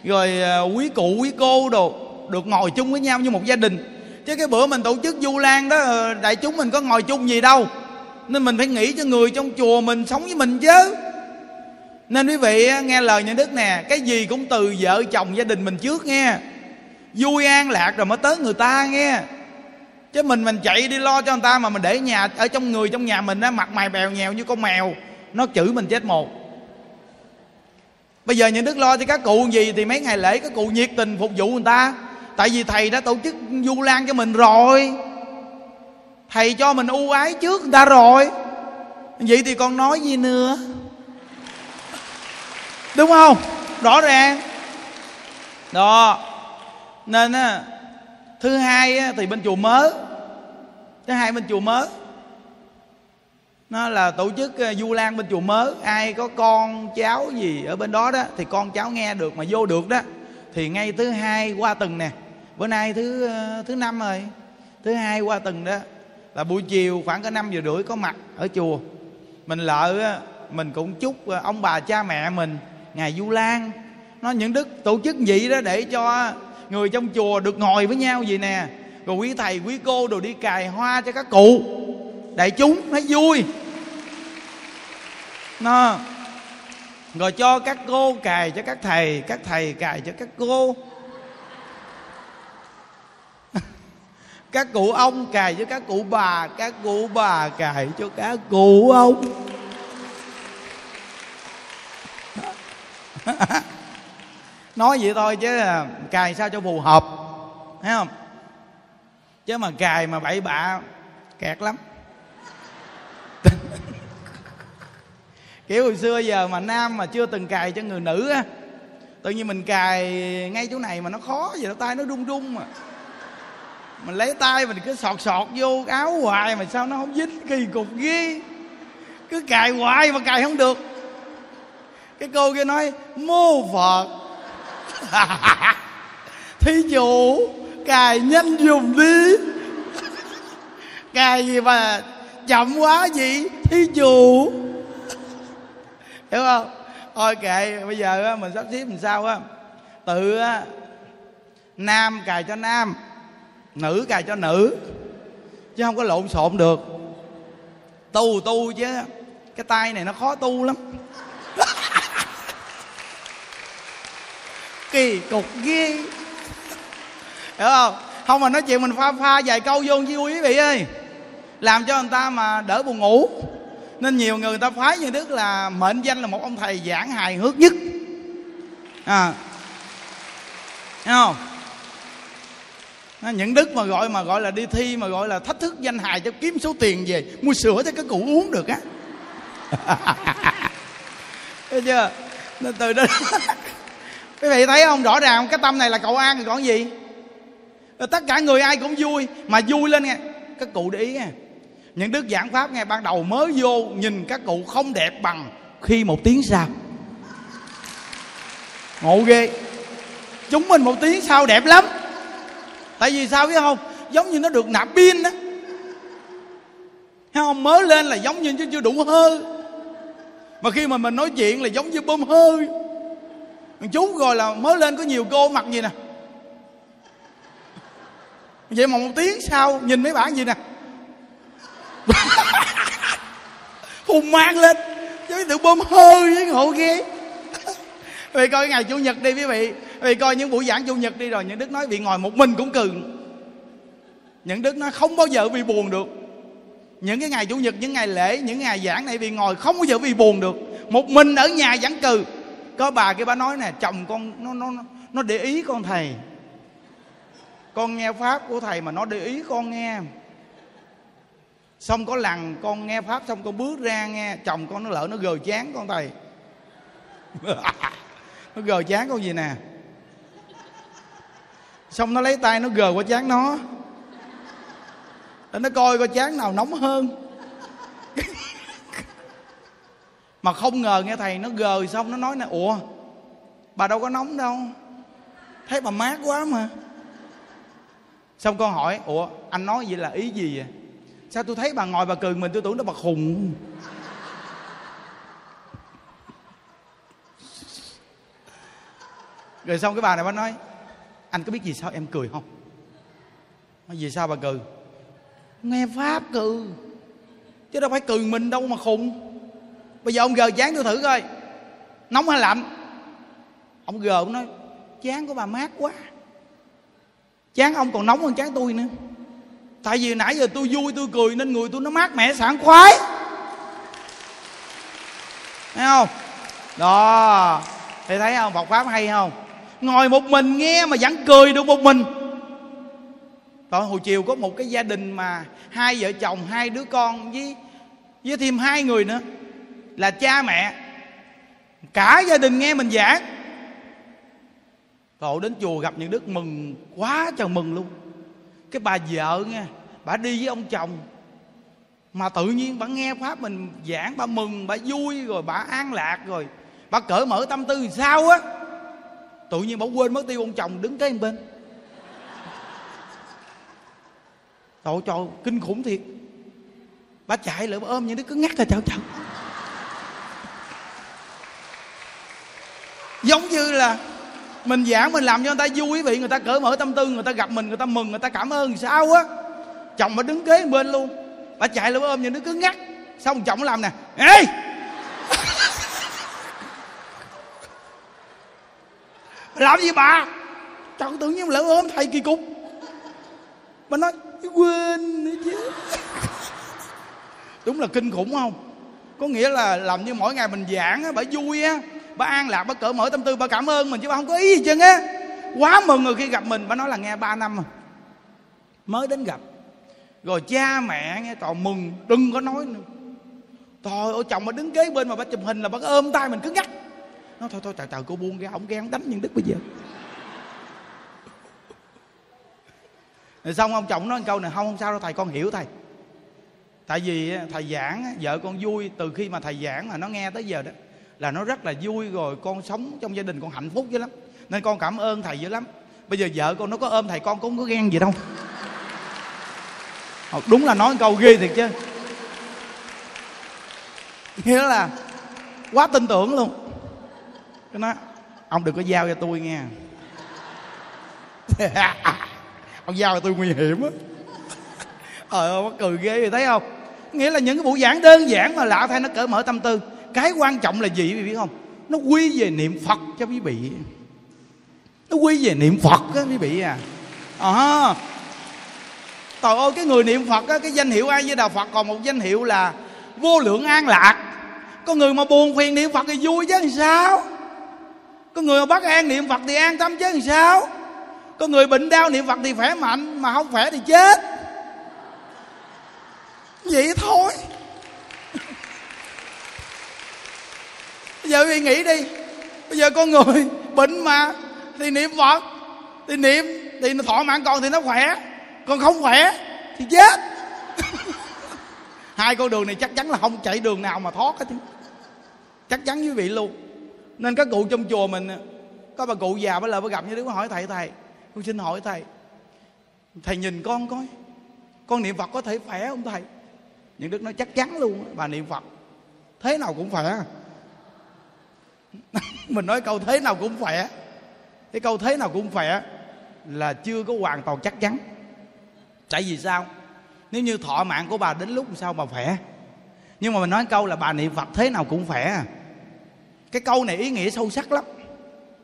Rồi à, quý cụ, quý cô đồ, được ngồi chung với nhau như một gia đình chứ cái bữa mình tổ chức du lan đó ờ, đại chúng mình có ngồi chung gì đâu. Nên mình phải nghĩ cho người trong chùa mình sống với mình chứ. Nên quý vị nghe lời nhà đức nè, cái gì cũng từ vợ chồng gia đình mình trước nghe. Vui an lạc rồi mới tới người ta nghe. Chứ mình mình chạy đi lo cho người ta mà mình để nhà, ở trong người trong nhà mình á, mặt mày bèo nhèo như con mèo, nó chửi mình chết một. Bây giờ nhà đức lo cho các cụ gì thì mấy ngày lễ các cụ nhiệt tình phục vụ người ta tại vì thầy đã tổ chức du lan cho mình rồi. Thầy cho mình ưu ái trước người ta rồi. Vậy thì còn nói gì nữa? Đúng không? Rõ ràng. Đó. Nên á thứ hai á, thì bên chùa mớ. Thứ hai bên chùa mớ. Nó là tổ chức ờ, du lan bên chùa mớ. Ai có con cháu gì ở bên đó đó thì con cháu nghe được mà vô được đó. Thì ngay thứ hai qua tuần nè bữa nay thứ ờ, thứ năm rồi. Thứ hai qua tuần đó. Là buổi chiều khoảng có năm giờ rưỡi có mặt ở chùa. Mình lợ ờ, mình cũng chúc ờ, ông bà cha mẹ mình ngày du lan, nó những đức tổ chức vậy đó để cho người trong chùa được ngồi với nhau gì nè. Rồi quý thầy, quý cô đồ đi cài hoa cho các cụ. Đại chúng, thấy vui. Nó, rồi cho các cô cài cho các thầy các thầy cài cho các cô. Các cụ ông cài cho các cụ bà, các cụ bà cài cho các cụ ông. Nói vậy thôi chứ à, cài sao cho phù hợp, thấy không? Chứ mà cài mà bậy bạ, kẹt lắm. Kiểu hồi xưa giờ mà nam mà chưa từng cài cho người nữ á, tự nhiên mình cài ngay chỗ này mà nó khó vậy tay nó run run mà mình lấy tay mình cứ sọt sọt vô, áo hoài mà sao nó không dính, kỳ cục ghê. Cứ cài hoài mà cài không được. Cái cô kia nói, mô phật. Thí chủ cài nhanh dùng đi. Cài gì mà chậm quá gì thí chủ hiểu không? Thôi kệ, bây giờ mình sắp xếp làm sao á? Tự nam cài cho nam nữ cài cho nữ chứ không có lộn xộn được. Tu tu chứ cái tay này nó khó tu lắm. Kỳ cục ghê. Hiểu không? Không mà nói chuyện mình pha pha vài câu vô chi quý vị ơi. Làm cho người ta mà đỡ buồn ngủ. Nên nhiều người, người ta phái như đức là mệnh danh là một ông thầy giảng hài hước nhất. À. Thấy không? Những đức mà gọi mà gọi là đi thi, mà gọi là thách thức danh hài, cho kiếm số tiền về, mua sữa cho các cụ uống được á. Thấy chưa? Nên từ đó quý vị thấy không? Rõ ràng cái tâm này là cậu an thì còn gì? Tất cả người ai cũng vui, mà vui lên nghe. Các cụ để ý nghe. Những đức giảng pháp nghe, ban đầu mới vô, nhìn các cụ không đẹp bằng khi một tiếng sau. Ngộ ghê. Chúng mình một tiếng sau đẹp lắm tại vì sao biết không? Giống như nó được nạp pin đó thấy không? Mới lên là giống như chứ chưa đủ hơi mà khi mà mình nói chuyện là giống như bơm hơi chú rồi là mới lên có nhiều cô mặc gì nè. Vậy mà một tiếng sau nhìn mấy bạn gì nè. Hùng mang lên. Chứ tự bơm hơi với ngộ ghê vì coi ngày chủ nhật đi quý vị vì coi những buổi giảng chủ nhật đi rồi, những đức nói bị ngồi một mình cũng cười. Những đức nói không bao giờ bị buồn được. Những cái ngày chủ nhật, những ngày lễ, những ngày giảng này vì ngồi không bao giờ bị buồn được. Một mình ở nhà giảng cừ có bà kia bà nói nè, chồng con, nó nó nó để ý con thầy. Con nghe pháp của thầy mà nó để ý con nghe. Xong có lần con nghe pháp xong con bước ra nghe, chồng con nó lỡ nó gờ chán con thầy. Nó gờ chán con gì nè? Xong nó lấy tay nó gờ qua chán nó. Để nó coi coi chán nào nóng hơn. Mà không ngờ nghe thầy nó gờ xong nó nói nè, ủa, bà đâu có nóng đâu. Thấy bà mát quá mà. Xong con hỏi, ủa, anh nói vậy là ý gì vậy? Sao tôi thấy bà ngồi bà cười mình tôi tưởng nó bà khùng. Rồi xong cái bà này bà nói anh có biết gì sao em cười không? Nói vì sao bà cười? Nghe pháp cười. Chứ đâu phải cười mình đâu mà khùng. Bây giờ ông gờ chán tôi thử coi. Nóng hay lạnh? Ông gờ ông nói chán của bà mát quá. Chán ông còn nóng hơn chán tôi nữa. Tại vì nãy giờ tôi vui tôi cười nên người tôi nó mát mẻ sảng khoái. Thấy không? Đó. Thì thấy không? Phật pháp hay không ngồi một mình nghe mà vẫn cười được một mình. Rồi hồi chiều có một cái gia đình mà hai vợ chồng, hai đứa con với với thêm hai người nữa, là cha mẹ. Cả gia đình nghe mình giảng. Rồi đến chùa gặp những đức mừng quá trời mừng luôn. Cái bà vợ nghe, bà đi với ông chồng, mà tự nhiên bà nghe pháp mình giảng, bà mừng, bà vui, rồi bà an lạc, rồi bà cởi mở tâm tư thì sao á? Tự nhiên bỏ quên mất tiêu ông chồng đứng kế bên. Trời trời, kinh khủng thiệt. Bà chạy lại bà ôm những đứa cứ ngắt là chào chào. Giống như là mình giảng, mình làm cho người ta vui quý vị, người ta cởi mở tâm tư, người ta gặp mình, người ta mừng, người ta cảm ơn sao á? Chồng mà đứng kế bên luôn. Bà chạy lên ôm những đứa cứ ngắt. Xong chồng làm nè, ê làm gì bà? Trời tự nhiên lỡ ôm thầy kỳ cục. Bà nói quên nữa chứ. Đúng là kinh khủng không? Có nghĩa là làm như mỗi ngày mình giảng á, bà vui á, bà an lạc, bà cởi mở tâm tư, bà cảm ơn mình, chứ bà không có ý gì chân á. Quá mừng rồi khi gặp mình, bà nói là nghe ba năm rồi. Mới đến gặp. Rồi cha mẹ nghe toàn mừng, đừng có nói nữa. Trời ơi, chồng mà đứng kế bên mà bà chụp hình là bà ôm tay mình, cứ ngắt nó thôi thôi, trời trời, cô buông ra ổng ghen đánh nhân đức bây giờ. Rồi xong ông chồng nói câu này, không không sao đâu, thầy, con hiểu thầy. Tại vì thầy giảng vợ con vui, từ khi mà thầy giảng mà nó nghe tới giờ đó, là nó rất là vui rồi con sống trong gia đình con hạnh phúc dữ lắm. Nên con cảm ơn thầy dữ lắm. Bây giờ vợ con nó có ôm thầy con cũng có ghen gì đâu. Ờ, đúng là nói câu ghê thiệt chứ. Nghĩa là quá tin tưởng luôn cái nó ông đừng có giao cho tôi nghe. Ông giao cho tôi nguy hiểm á. Ờ ơi, mắc cười ghê vậy thấy không? Nghĩa là những cái buổi giảng đơn giản mà lạ thay nó cởi mở tâm tư. Cái quan trọng là gì, quý vị biết không? Nó quy về niệm phật cho quý vị. Nó quy về niệm phật á, quý vị à. À trời ơi, cái người niệm phật á, cái danh hiệu ai với đạo phật còn một danh hiệu là vô lượng an lạc. Có người mà buồn phiền niệm phật thì vui chứ làm sao? Có người mà bắt an niệm phật thì an tâm chứ làm sao? Có người bệnh đau niệm phật thì khỏe mạnh, mà không khỏe thì chết. Vậy thôi. Bây giờ quý nghĩ đi. Bây giờ con người bệnh mà, thì niệm phật, thì niệm, thì thọ mạng còn thì nó khỏe. Còn không khỏe thì chết. Hai con đường này chắc chắn là không chạy đường nào mà thoát hết chắc chắn quý vị luôn nên các cụ trong chùa mình có bà cụ già bây giờ bà gặp như đứa hỏi thầy thầy, con xin hỏi thầy thầy nhìn con coi, con niệm phật có thể khỏe không thầy? Những đức nói chắc chắn luôn bà niệm phật, thế nào cũng khỏe. Mình nói câu thế nào cũng khỏe cái câu thế nào cũng khỏe là chưa có hoàn toàn chắc chắn. Tại vì sao? Nếu như thọ mạng của bà đến lúc sao bà khỏe? Nhưng mà mình nói câu là bà niệm phật thế nào cũng khỏe cái câu này ý nghĩa sâu sắc lắm.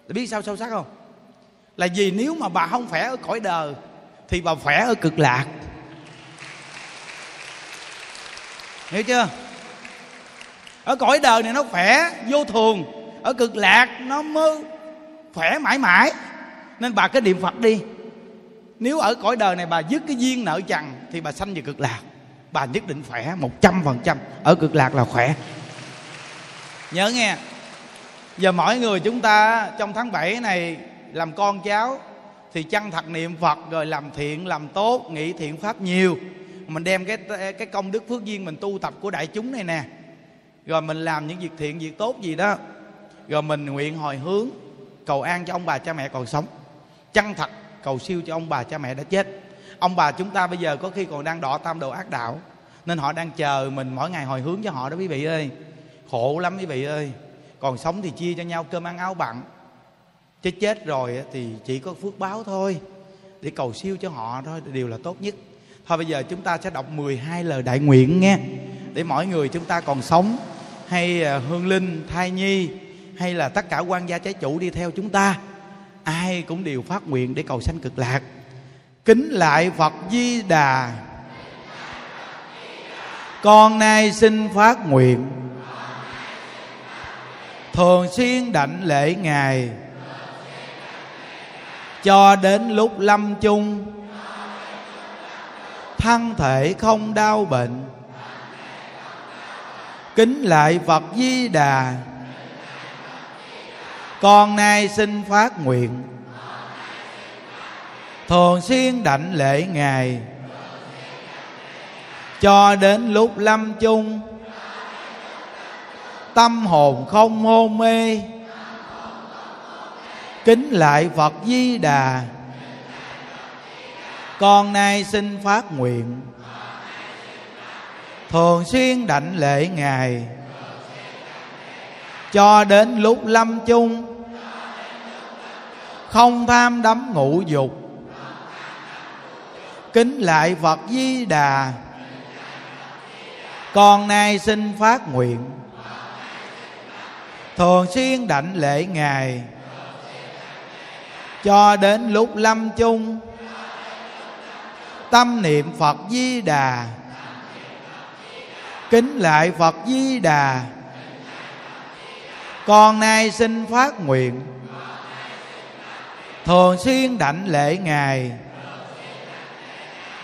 Để biết sao sâu sắc không? Là vì nếu mà bà không khỏe ở cõi đời, thì bà khỏe ở cực lạc. Hiểu chưa? Ở cõi đời này nó khỏe vô thường, ở cực lạc nó mơ khỏe mãi mãi. Nên bà cứ niệm phật đi. Nếu ở cõi đời này bà dứt cái duyên nợ chằn, thì bà sanh về cực lạc. Bà nhất định khỏe một trăm phần trăm. Ở cực lạc là khỏe. Nhớ nghe và mỗi người chúng ta trong tháng 7 này làm con cháu thì chăng thật niệm phật rồi làm thiện, làm tốt, nghĩ thiện pháp nhiều. Mình đem cái cái công đức phước duyên mình tu tập của đại chúng này nè. Rồi mình làm những việc thiện, việc tốt gì đó. Rồi mình nguyện hồi hướng, cầu an cho ông bà cha mẹ còn sống. Chăng thật, cầu siêu cho ông bà cha mẹ đã chết. Ông bà chúng ta bây giờ có khi còn đang đọ tam đồ ác đạo, nên họ đang chờ mình mỗi ngày hồi hướng cho họ đó, quý vị ơi. Khổ lắm, quý vị ơi còn sống thì chia cho nhau cơm ăn áo bặn. Chứ chết rồi thì chỉ có phước báo thôi. Để cầu siêu cho họ thôi, điều là tốt nhất. Thôi bây giờ chúng ta sẽ đọc 12 lời đại nguyện nghe. Để mỗi người chúng ta còn sống, hay à, hương linh, thai nhi, hay là tất cả quan gia trái chủ đi theo chúng ta, ai cũng đều phát nguyện để cầu sanh cực lạc. Kính lại phật di đà. Con nay xin phát nguyện thường xuyên đảnh lễ ngài. Cho đến lúc lâm chung, thân thể không đau bệnh, kính lại phật di đà. Con nay xin phát nguyện. Thường xuyên đảnh lễ ngài. Cho đến lúc lâm chung tâm hồn không hôn mê. Kính lại phật di đà. Con nay xin phát nguyện. Thường xuyên đảnh lễ ngài. Cho đến lúc lâm chung. Không tham đắm ngũ dục. Kính lại phật di đà. Con nay xin phát nguyện thường xuyên đảnh lễ ngài. Cho đến lúc lâm chung, tâm niệm phật di đà. Kính lại phật di đà. Con nay xin phát nguyện. Thường xuyên đảnh lễ ngài.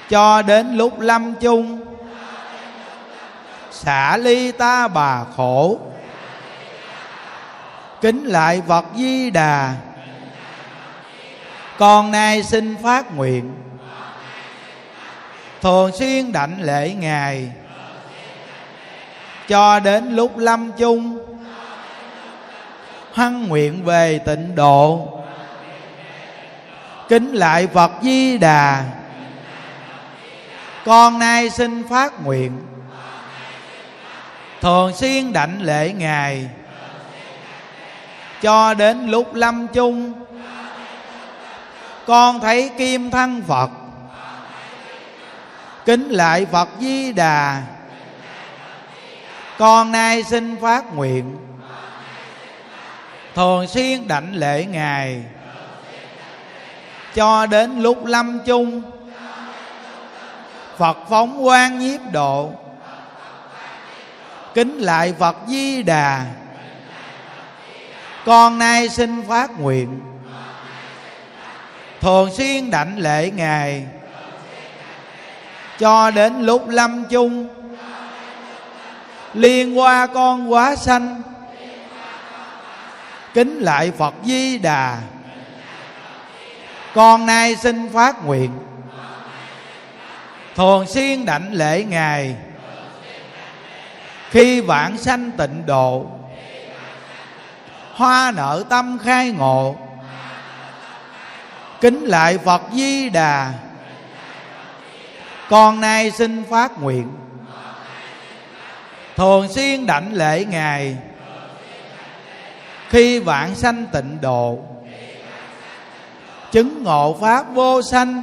Cho đến lúc lâm chung, xả ly ta bà khổ kính lại phật di đà. Con nay xin phát nguyện. Thường xuyên đảnh lễ ngài. Cho đến lúc lâm chung, hăng nguyện về tịnh độ. Kính lại phật di đà. Con nay xin phát nguyện. Thường xuyên đảnh lễ ngài cho đến lúc lâm chung, con thấy kim thân phật. Kính lại phật di đà. Con nay xin phát nguyện. Thường xuyên đảnh lễ ngài. Cho đến lúc lâm chung, phật phóng quang nhiếp độ. Kính lại phật di đà con nay xin phát nguyện. Thường xuyên đảnh lễ ngài. Cho đến lúc lâm chung. Liên qua con quá sanh. Kính lại phật di đà. Con nay xin phát nguyện. Thường xuyên đảnh lễ ngài. Khi vãng sanh tịnh độ hoa nợ tâm khai ngộ. Kính lại phật di đà. Con nay xin phát nguyện. Thường xuyên đảnh lễ ngài. Khi vạn sanh tịnh độ. Chứng ngộ pháp vô sanh.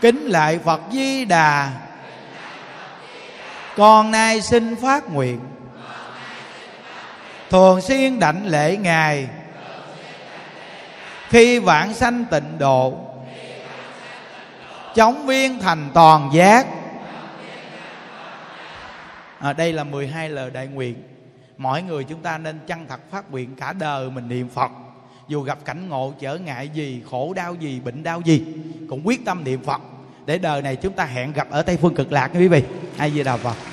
Kính lại phật di đà. Con nay xin phát nguyện thường xuyên đảnh lễ ngài. Khi vạn sanh tịnh độ chống viên thành toàn giác. À, đây là 12 lời đại nguyện. Mỗi người chúng ta nên chân thật phát nguyện cả đời mình niệm phật. Dù gặp cảnh ngộ trở ngại gì khổ đau gì bệnh đau gì cũng quyết tâm niệm phật. Để đời này chúng ta hẹn gặp ở tây phương cực lạc quý vị. Ai di đà phật.